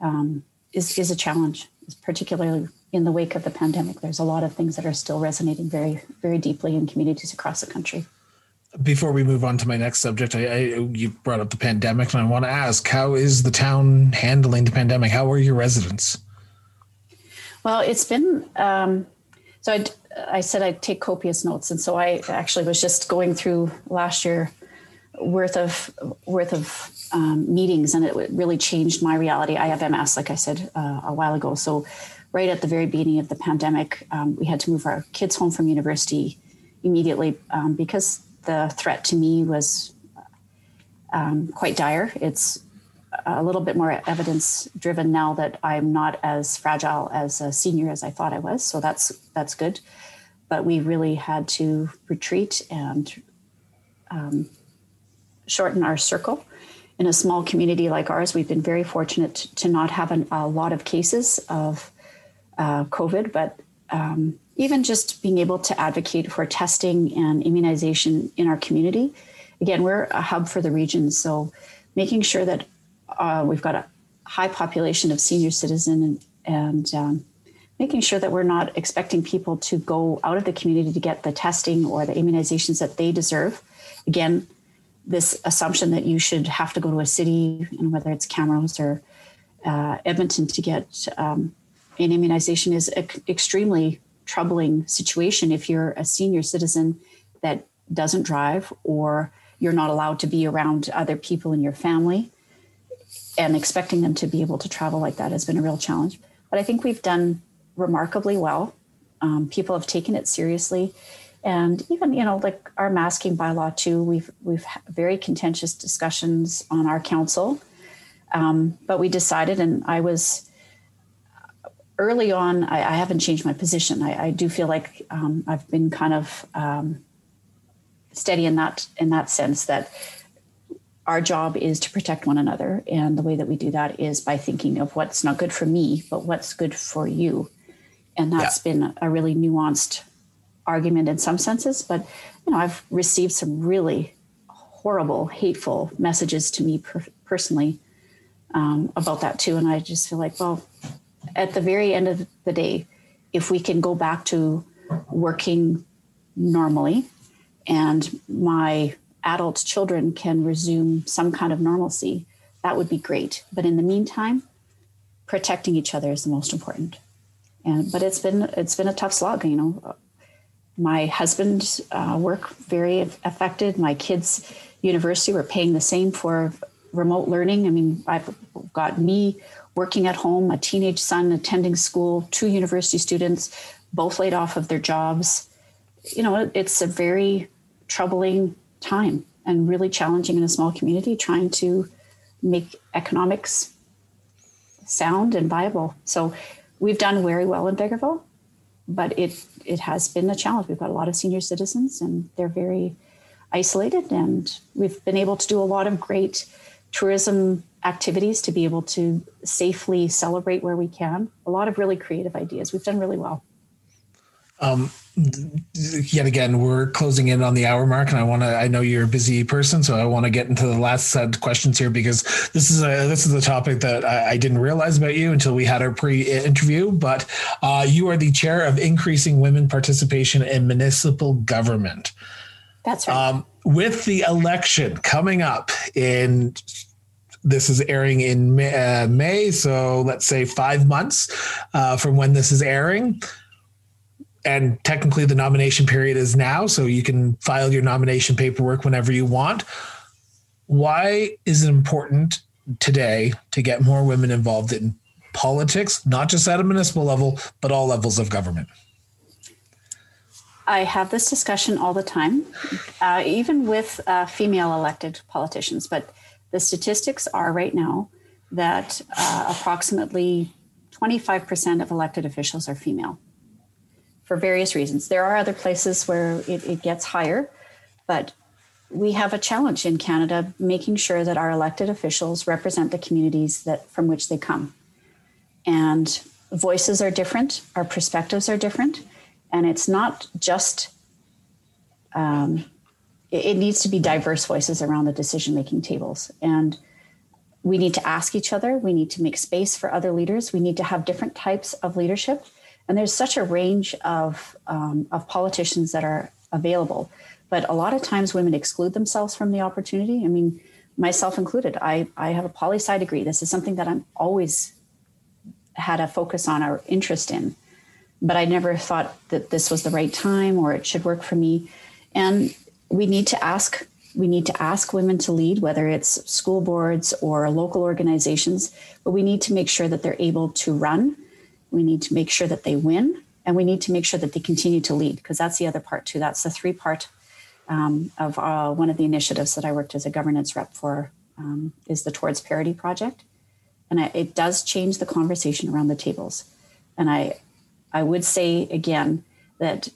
um, is, is a challenge, particularly in the wake of the pandemic. There's a lot of things that are still resonating very, very deeply in communities across the country. Before we move on to my next subject, I, I, you brought up the pandemic, and I want to ask: How is the town handling the pandemic? How are your residents? Well, it's been um, so. I, I said I'd take copious notes, and so I actually was just going through last year worth of worth of um, meetings, and it really changed my reality. I have MS, like I said uh, a while ago. So, right at the very beginning of the pandemic, um, we had to move our kids home from university immediately um, because the threat to me was um, quite dire. It's a little bit more evidence driven now that I'm not as fragile as a senior as I thought I was. So that's that's good. But we really had to retreat and um, shorten our circle. In a small community like ours, we've been very fortunate to not have an, a lot of cases of uh, COVID, but um, even just being able to advocate for testing and immunization in our community. Again, we're a hub for the region, so making sure that uh, we've got a high population of senior citizen and, and um, making sure that we're not expecting people to go out of the community to get the testing or the immunizations that they deserve. Again, this assumption that you should have to go to a city, and whether it's Camrose or uh, Edmonton, to get um, an immunization is an extremely troubling situation if you're a senior citizen that doesn't drive or you're not allowed to be around other people in your family and expecting them to be able to travel like that has been a real challenge. But I think we've done remarkably well. Um, people have taken it seriously, and even you know like our masking bylaw too. We've we've very contentious discussions on our council, um, but we decided, and I was early on. I, I haven't changed my position. I, I do feel like um, I've been kind of um, steady in that in that sense that our job is to protect one another and the way that we do that is by thinking of what's not good for me but what's good for you and that's yeah. been a really nuanced argument in some senses but you know i've received some really horrible hateful messages to me per- personally um, about that too. And i just feel like well at the very end of the day if we can go back to working normally and my adult children can resume some kind of normalcy that would be great. But in the meantime protecting each other is the most important. And but it's been it's been a tough slog you know my husband's uh, work very affected. My kids university were paying the same for remote learning. I mean i've got me working at home a teenage son attending school two university students both laid off of their jobs. You know it's a very troubling time and really challenging in a small community trying to make economics sound and viable. So we've done very well in Vegreville, but it it has been a challenge. We've got a lot of senior citizens, and they're very isolated. And we've been able to do a lot of great tourism activities to be able to safely celebrate where we can. A lot of really creative ideas. We've done really well. Um, yet again, we're closing in on the hour mark, and I want to. I know you're a busy person, so I want to get into the last set of questions here because this is a this is a topic that I, I didn't realize about you until we had our pre-interview. But uh, you are the chair of increasing women participation in municipal government. That's right. Um, with the election coming up in this is airing in May, uh, May, so let's say five months uh, from when this is airing and technically the nomination period is now, so you can file your nomination paperwork whenever you want. Why is it important today to get more women involved in politics, not just at a municipal level, but all levels of government? I have this discussion all the time, uh, even with uh, female elected politicians. But the statistics are right now that uh, approximately 25% of elected officials are female for various reasons. There are other places where it, it gets higher, but we have a challenge in Canada making sure that our elected officials represent the communities that from which they come. And voices are different, our perspectives are different, and it's not just um, it, it needs to be diverse voices around the decision making tables. And we need to ask each other, we need to make space for other leaders, we need to have different types of leadership and there's such a range of, um, of politicians that are available. But a lot of times women exclude themselves from the opportunity. I mean, myself included, I, I have a poli sci degree. This is something that I'm always had a focus on or interest in. But I never thought that this was the right time or it should work for me. And we need to ask we need to ask women to lead, whether it's school boards or local organizations, but we need to make sure that they're able to run we need to make sure that they win, and we need to make sure that they continue to lead because that's the other part too. That's the three part um, of uh, one of the initiatives that I worked as a governance rep for um, is the Towards Parity project, and I, it does change the conversation around the tables. And I, I would say again that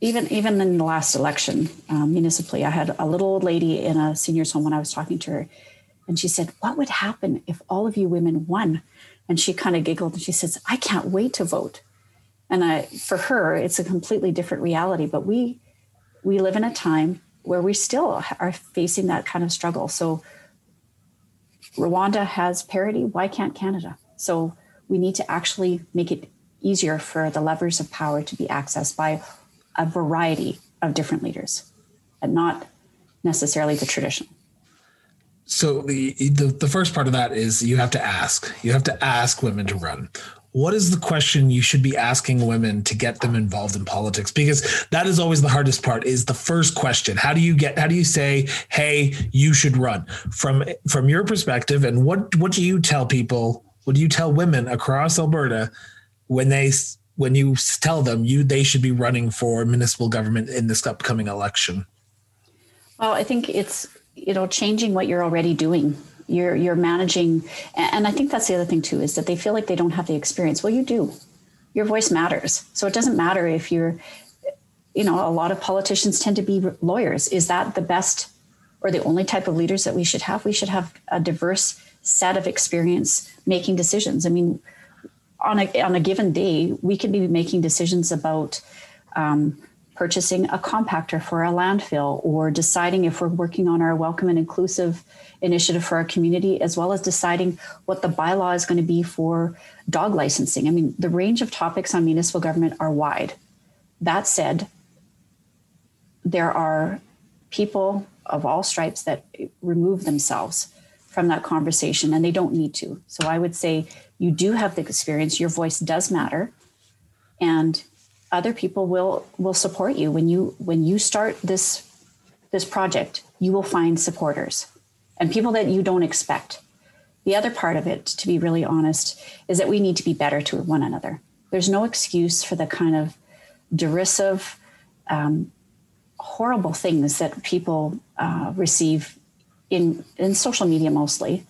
even even in the last election um, municipally, I had a little old lady in a seniors home when I was talking to her, and she said, "What would happen if all of you women won?" And she kind of giggled and she says, I can't wait to vote. And I, for her, it's a completely different reality. But we, we live in a time where we still are facing that kind of struggle. So Rwanda has parity. Why can't Canada? So we need to actually make it easier for the levers of power to be accessed by a variety of different leaders and not necessarily the traditional. So the, the the first part of that is you have to ask. You have to ask women to run. What is the question you should be asking women to get them involved in politics? Because that is always the hardest part is the first question. How do you get how do you say hey you should run from from your perspective and what what do you tell people what do you tell women across alberta when they when you tell them you they should be running for municipal government in this upcoming election? Well i think it's you know changing what you're already doing. You're you're managing and i think that's the other thing too is that they feel like they don't have the experience. Well you do. Your voice matters. So it doesn't matter if you're you know a lot of politicians tend to be lawyers. Is that the best or the only type of leaders that we should have? We should have a diverse set of experience making decisions. I mean on a, on a given day we could be making decisions about um, purchasing a compactor for a landfill or deciding if we're working on our welcome and inclusive initiative for our community, as well as deciding what the bylaw is going to be for dog licensing. I mean, the range of topics on municipal government are wide. That said, there are people of all stripes that remove themselves from that conversation and they don't need to. So I would say you do have the experience, your voice does matter. And other people will will support you. When you when you start this this project you will find supporters and people that you don't expect. The other part of it to be really honest is that we need to be better to one another. There's no excuse for the kind of derisive um, horrible things that people uh, receive in in social media mostly.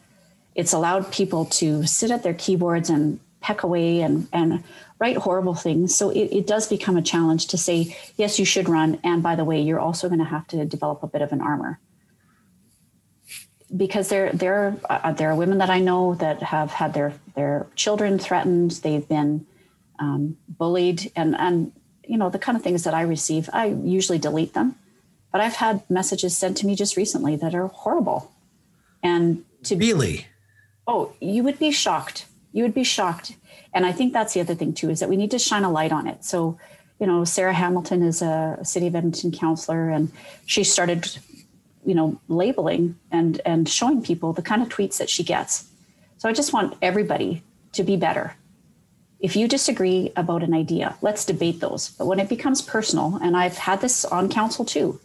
It's allowed people to sit at their keyboards and peck away and and write horrible things. So it, it does become a challenge to say, yes, you should run. And by the way, you're also going to have to develop a bit of an armor. Because there, there, uh, there are women that I know that have had their their children threatened. They've been um, bullied, and and you know the kind of things that I receive. I usually delete them, but I've had messages sent to me just recently that are horrible. And to really, oh, you would be shocked. You would be shocked and I think that's the other thing too is that we need to shine a light on it. So, you know, Sarah Hamilton is a City of Edmonton counselor, and she started, you know, labeling and and showing people the kind of tweets that she gets. So I just want everybody to be better. If you disagree about an idea, let's debate those. But when it becomes personal, and I've had this on council too,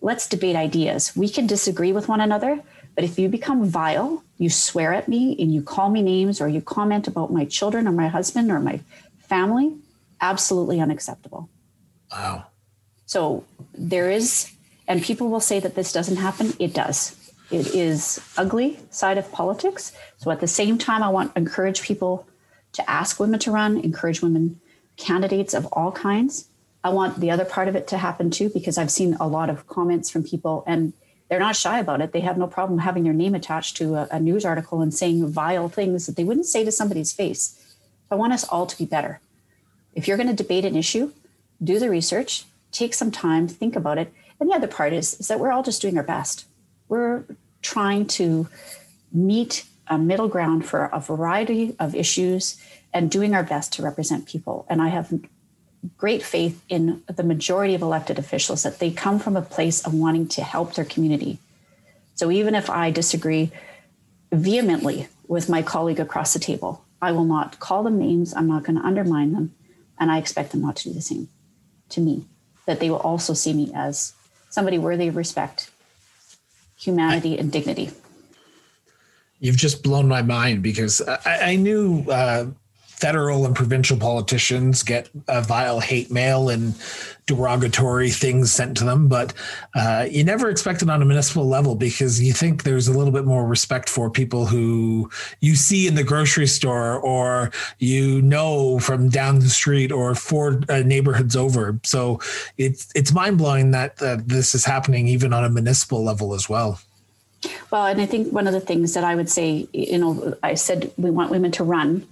let's debate ideas. We can disagree with one another, but if you become vile, you swear at me and you call me names or you comment about my children or my husband or my family, absolutely unacceptable. Wow. So there is, and people will say that this doesn't happen. It does. It is ugly side of politics. So at the same time, I want to encourage people to ask women to run, encourage women candidates of all kinds. I want the other part of it to happen too, because I've seen a lot of comments from people and they're not shy about it. They have no problem having their name attached to a, a news article and saying vile things that they wouldn't say to somebody's face. I want us all to be better. If you're going to debate an issue, do the research, take some time, think about it. And the other part is, is that we're all just doing our best. We're trying to meet a middle ground for a variety of issues and doing our best to represent people. And I have great faith in the majority of elected officials that they come from a place of wanting to help their community. So even if I disagree vehemently with my colleague across the table, I will not call them names, I'm not going to undermine them, and I expect them not to do the same to me. That they will also see me as somebody worthy of respect, humanity, and dignity. You've just blown my mind because I, I knew uh, federal and provincial politicians get a vile hate mail and derogatory things sent to them, but uh, you never expect it on a municipal level because you think there's a little bit more respect for people who you see in the grocery store or you know from down the street or four uh, neighborhoods over. So it's it's mind blowing that uh, this is happening even on a municipal level as well. Well, and I think one of the things that I would say, you know, I said we want women to run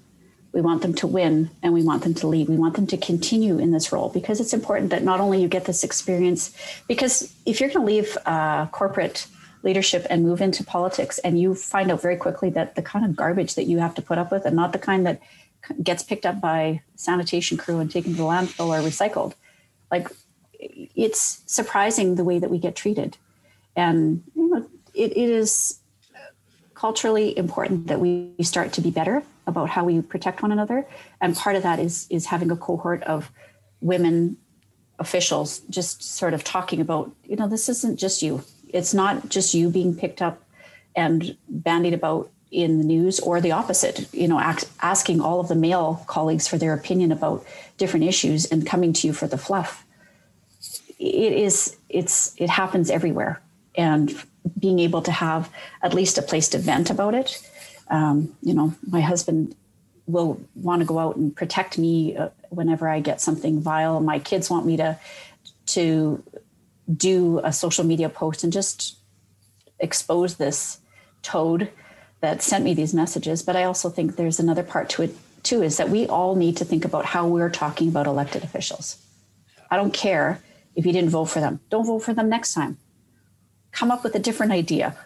we want them to win and we want them to lead. We want them to continue in this role because it's important that not only you get this experience, because if you're going to leave uh, corporate leadership and move into politics and you find out very quickly that the kind of garbage that you have to put up with and not the kind that gets picked up by sanitation crew and taken to the landfill or recycled like it's surprising the way that we get treated and you know it, it is culturally important that we start to be better about how we protect one another. And part of that is is having a cohort of women officials just sort of talking about you know this isn't just you. It's not just you being picked up and bandied about in the news or the opposite you know ask, asking all of the male colleagues for their opinion about different issues and coming to you for the fluff. It is it's it happens everywhere. And being able to have at least a place to vent about it um, you know my husband will want to go out and protect me uh, whenever i get something vile my kids want me to to do a social media post and just expose this toad that sent me these messages. But I also think there's another part to it too is that we all need to think about how we're talking about elected officials. I don't care if you didn't vote for them. Don't vote for them next time. Come up with a different idea.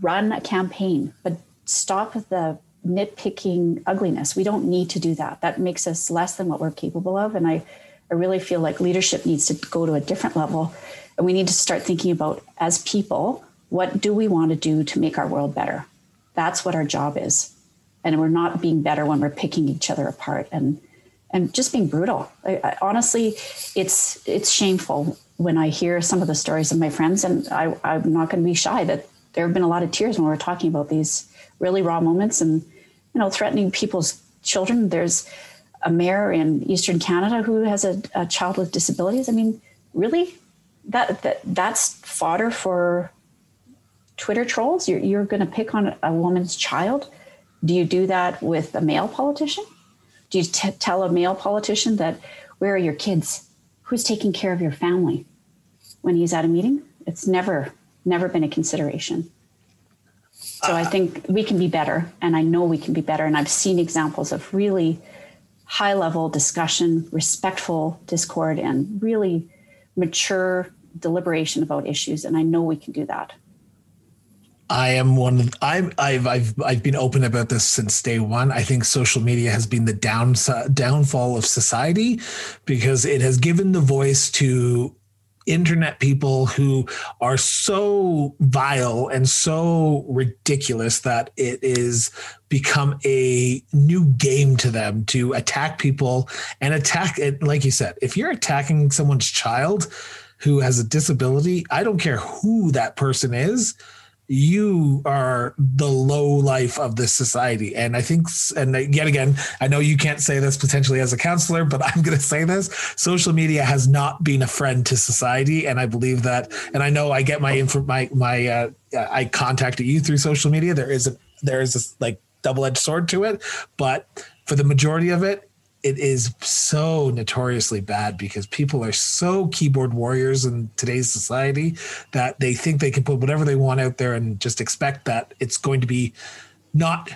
Run a campaign, but stop the nitpicking ugliness. We don't need to do that. That makes us less than what we're capable of. And I, I really feel like leadership needs to go to a different level and we need to start thinking about, as people, what do we want to do to make our world better? That's what our job is. And we're not being better when we're picking each other apart and and just being brutal. I, I, honestly, it's it's shameful when I hear some of the stories of my friends, and I, I'm not going to be shy that there have been a lot of tears when we're talking about these really raw moments and you know threatening people's children. There's a mayor in Eastern Canada who has a, a child with disabilities. I mean, really, that, that that's fodder for Twitter trolls. You're, you're going to pick on a woman's child. Do you do that with a male politician? Do you t- tell a male politician that where are your kids? Who's taking care of your family when he's at a meeting? It's never, never been a consideration. So I uh, think we can be better, and I know we can be better. And I've seen examples of really high level discussion, respectful discord, and really mature deliberation about issues, and I know we can do that. I am one. Of, I've I've I've I've been open about this since day one. I think social media has been the down downfall of society because it has given the voice to internet people who are so vile and so ridiculous that it is become a new game to them to attack people and attack it. Like you said if you're attacking someone's child who has a disability, I don't care who that person is, you are the low life of this society. And I think, and yet again, I know you can't say this potentially as a counselor, but I'm going to say this social media has not been a friend to society. And I believe that, and I know I get my info, my, my, uh, I contacted you through social media. There is a, there is a like double edged sword to it, but for the majority of it, it is so notoriously bad because people are so keyboard warriors in today's society that they think they can put whatever they want out there and just expect that it's going to be not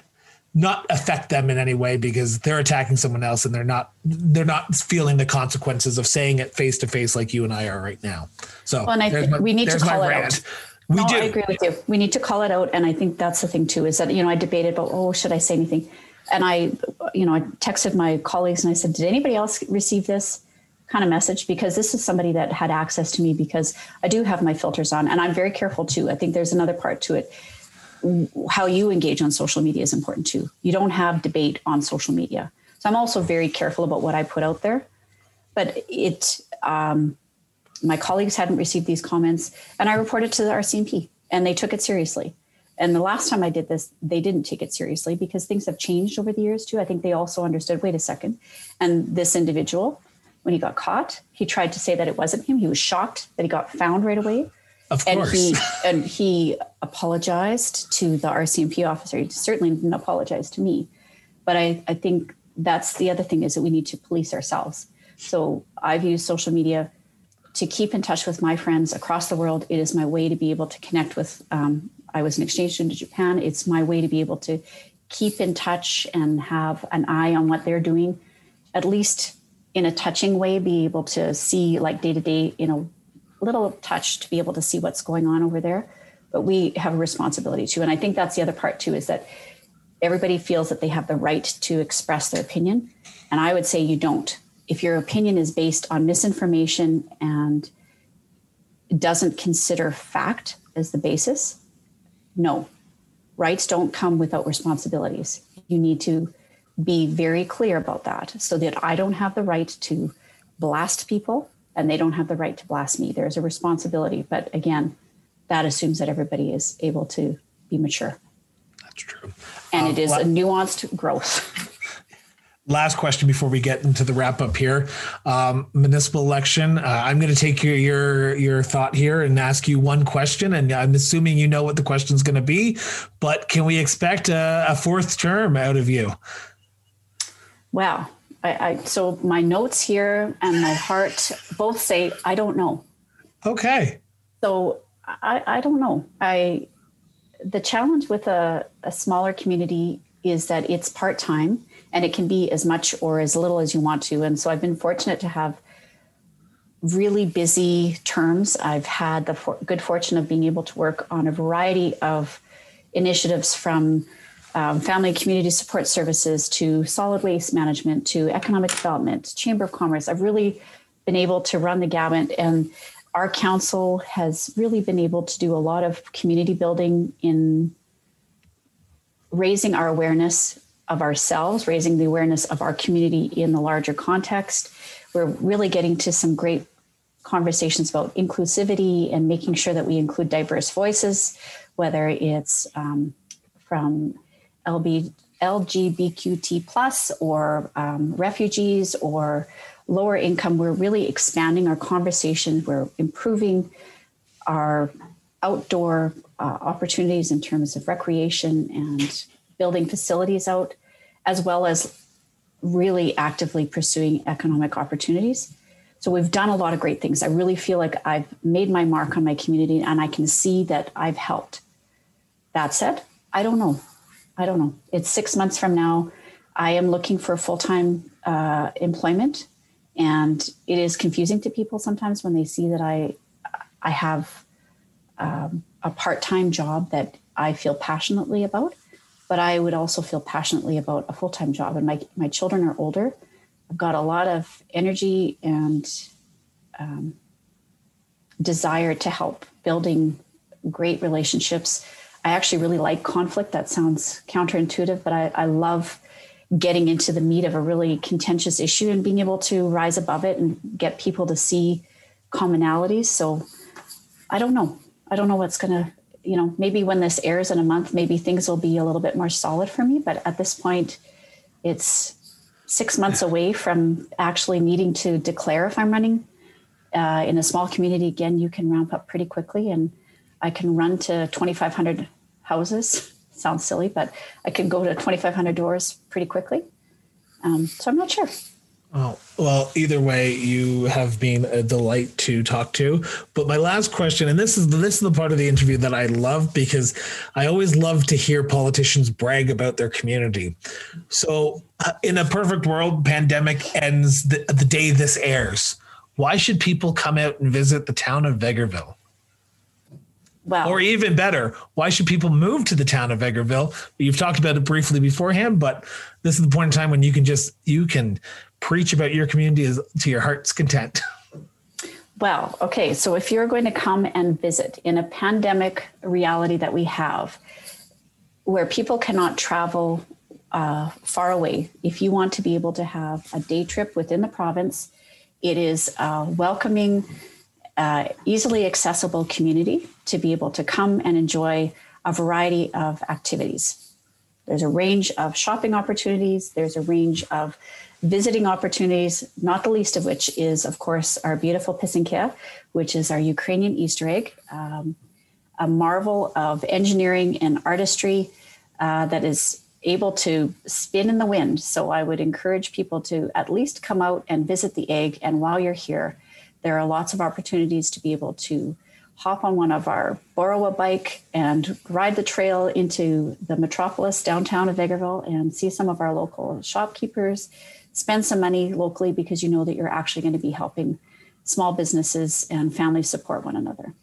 not affect them in any way because they're attacking someone else and they're not they're not feeling the consequences of saying it face to face like you and I are right now. So well, and I think my, we need to call it rant. out. We no, do. I agree with you. We need to call it out, and I think that's the thing too. Is that you know I debated about oh should I say anything? And I, you know, I texted my colleagues and I said, did anybody else receive this kind of message? Because this is somebody that had access to me because I do have my filters on and I'm very careful too. I think there's another part to it. How you engage on social media is important too. You don't have debate on social media. So I'm also very careful about what I put out there. But it, um, my colleagues hadn't received these comments and I reported to the RCMP and they took it seriously. And the last time I did this, they didn't take it seriously because things have changed over the years too. I think they also understood wait a second. And this individual, when he got caught, he tried to say that it wasn't him. He was shocked that he got found right away. Of and course. He, and he apologized to the RCMP officer. He certainly didn't apologize to me. But I, I think that's the other thing is that we need to police ourselves. So I've used social media to keep in touch with my friends across the world. It is my way to be able to connect with um, I was an exchange student to Japan. It's my way to be able to keep in touch and have an eye on what they're doing, at least in a touching way, be able to see like day to day, you know, little touch to be able to see what's going on over there. but we have a responsibility too. And I think that's the other part too is that everybody feels that they have the right to express their opinion. And I would say you don't. If your opinion is based on misinformation and doesn't consider fact as the basis, no. Rights don't come without responsibilities. You need to be very clear about that so that I don't have the right to blast people and they don't have the right to blast me. There's a responsibility. But again, that assumes that everybody is able to be mature. That's true. And um, it is a nuanced growth. last question before we get into the wrap up here. Um, municipal election uh, i'm going to take your, your your thought here and ask you one question and i'm assuming you know what the question is going to be but can we expect a, a, fourth term out of you? Wow. I, I so my notes here and my heart both say i don't know. Okay. So i i don't know. I the challenge with a, a smaller community is that it's part-time and it can be as much or as little as you want to. And so I've been fortunate to have really busy terms. I've had the for- good fortune of being able to work on a variety of initiatives from um, family community support services to solid waste management to economic development, chamber of commerce. I've really been able to run the gamut and our council has really been able to do a lot of community building in raising our awareness of ourselves, raising the awareness of our community in the larger context. We're really getting to some great conversations about inclusivity and making sure that we include diverse voices, whether it's um, from LB, LGBTQT plus or um, refugees or lower income. We're really expanding our conversation. We're improving our outdoor uh, opportunities in terms of recreation and building facilities out as well as really actively pursuing economic opportunities. So we've done a lot of great things. I really feel like I've made my mark on my community and I can see that I've helped. That said, I don't know. I don't know. It's six months from now. I am looking for full time uh, employment, and it is confusing to people sometimes when they see that I I have um, a part time job that I feel passionately about but I would also feel passionately about a full time job. And my, my children are older. I've got a lot of energy and um, desire to help building great relationships. I actually really like conflict. That sounds counterintuitive, but I, I love getting into the meat of a really contentious issue and being able to rise above it and get people to see commonalities. So I don't know. I don't know what's going to you know, maybe when this airs in a month, maybe things will be a little bit more solid for me. But at this point, it's six months away from actually needing to declare if I'm running. Uh, in a small community, again, you can ramp up pretty quickly, and I can run to 2,500 houses. Sounds silly, but I can go to 2,500 doors pretty quickly. Um, so I'm not sure. Oh, well, either way, you have been a delight to talk to. But my last question, and this is this is the part of the interview that I love because I always love to hear politicians brag about their community. So, uh, in a perfect world, pandemic ends the, the day this airs. Why should people come out and visit the town of Vegreville? Well, or even better, why should people move to the town of Vegreville? You've talked about it briefly beforehand, but this is the point in time when you can just you can preach about your community to your heart's content. Well, okay. So if you're going to come and visit in a pandemic reality that we have, where people cannot travel uh, far away, if you want to be able to have a day trip within the province, it is a welcoming, uh, easily accessible community to be able to come and enjoy a variety of activities. There's a range of shopping opportunities, there's a range of visiting opportunities, not the least of which is, of course, our beautiful Pisanka, which is our Ukrainian Easter egg, um, a marvel of engineering and artistry uh, that is able to spin in the wind. So I would encourage people to at least come out and visit the egg. And while you're here, there are lots of opportunities to be able to hop on one of our borrow a bike and ride the trail into the metropolis downtown of Vegreville and see some of our local shopkeepers spend some money locally because you know that you're actually going to be helping small businesses and families support one another.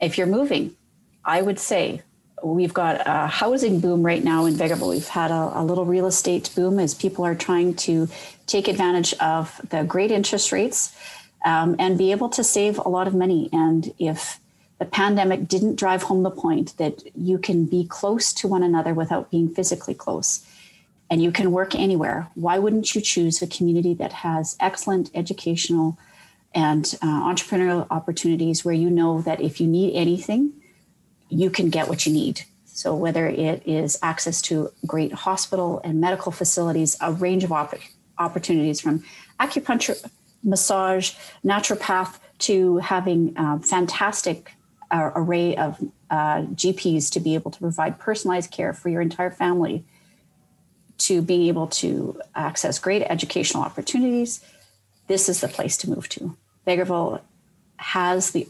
If you're moving, I would say we've got a housing boom right now in Vegreville. We've had a, a, little real estate boom as people are trying to take advantage of the great interest rates um, and be able to save a lot of money. And if the pandemic didn't drive home the point that you can be close to one another without being physically close and you can work anywhere, why wouldn't you choose a community that has excellent educational and uh, entrepreneurial opportunities where you know that if you need anything, you can get what you need. So, whether it is access to great hospital and medical facilities, a range of op- opportunities from acupuncture, massage, naturopath to having a fantastic uh, array of uh, GPs to be able to provide personalized care for your entire family, to being able to access great educational opportunities, this is the place to move to. Vegreville has the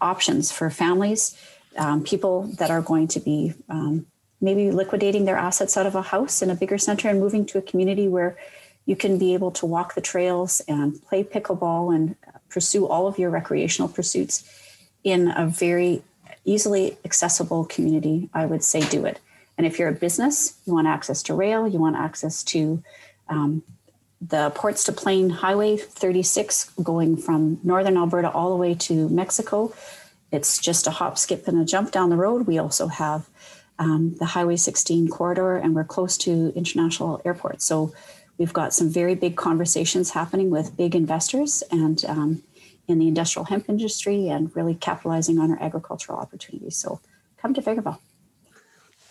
options for families um, people that are going to be um, maybe liquidating their assets out of a house in a bigger center and moving to a community where you can be able to walk the trails and play pickleball and pursue all of your recreational pursuits in a very easily accessible community, I would say do it. And if you're a business, you want access to rail, you want access to um, the Ports to Plain Highway 36 going from northern Alberta all the way to Mexico. It's just a hop, skip, and a jump down the road. We also have um, the Highway 16 corridor, and we're close to international airports. So we've got some very big conversations happening with big investors and um, in the industrial hemp industry, and really capitalizing on our agricultural opportunities. So come to Vegreville.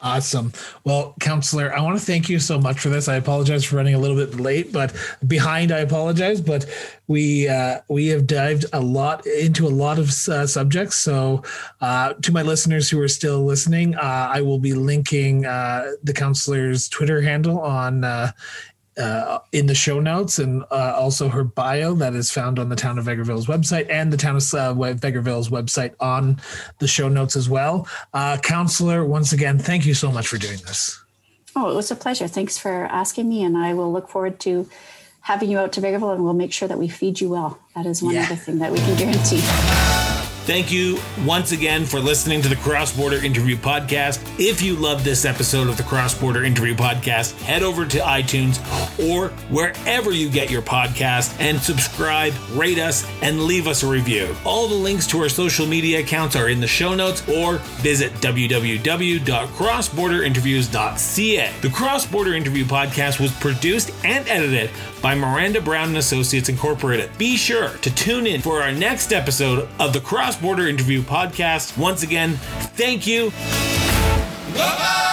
Awesome. Well, counselor, I want to thank you so much for this. I apologize for running a little bit late, but behind, I apologize. But we uh, we have dived a lot into a lot of uh, subjects. So, uh, to my listeners who are still listening, uh, I will be linking uh, the counselor's Twitter handle on uh, in the show notes and uh, also her bio that is found on the town of Vegreville's website and the town of uh, Vegreville's website on the show notes as well. Uh, counselor, once again, thank you so much for doing this. Oh, it was a pleasure. Thanks for asking me, and I will look forward to having you out to Vegreville, and we'll make sure that we feed you well. That is one yeah. other thing that we can guarantee. Thank you once again for listening to the Cross Border Interview Podcast. If you love this episode of the Cross Border Interview Podcast, head over to iTunes or wherever you get your podcast and subscribe, rate us, and leave us a review. All the links to our social media accounts are in the show notes or visit www.crossborderinterviews.ca. The Cross Border Interview Podcast was produced and edited by Miranda Brown and Associates Incorporated. Be sure to tune in for our next episode of the Cross Border Interview Podcast. Once again, thank you. Bye-bye.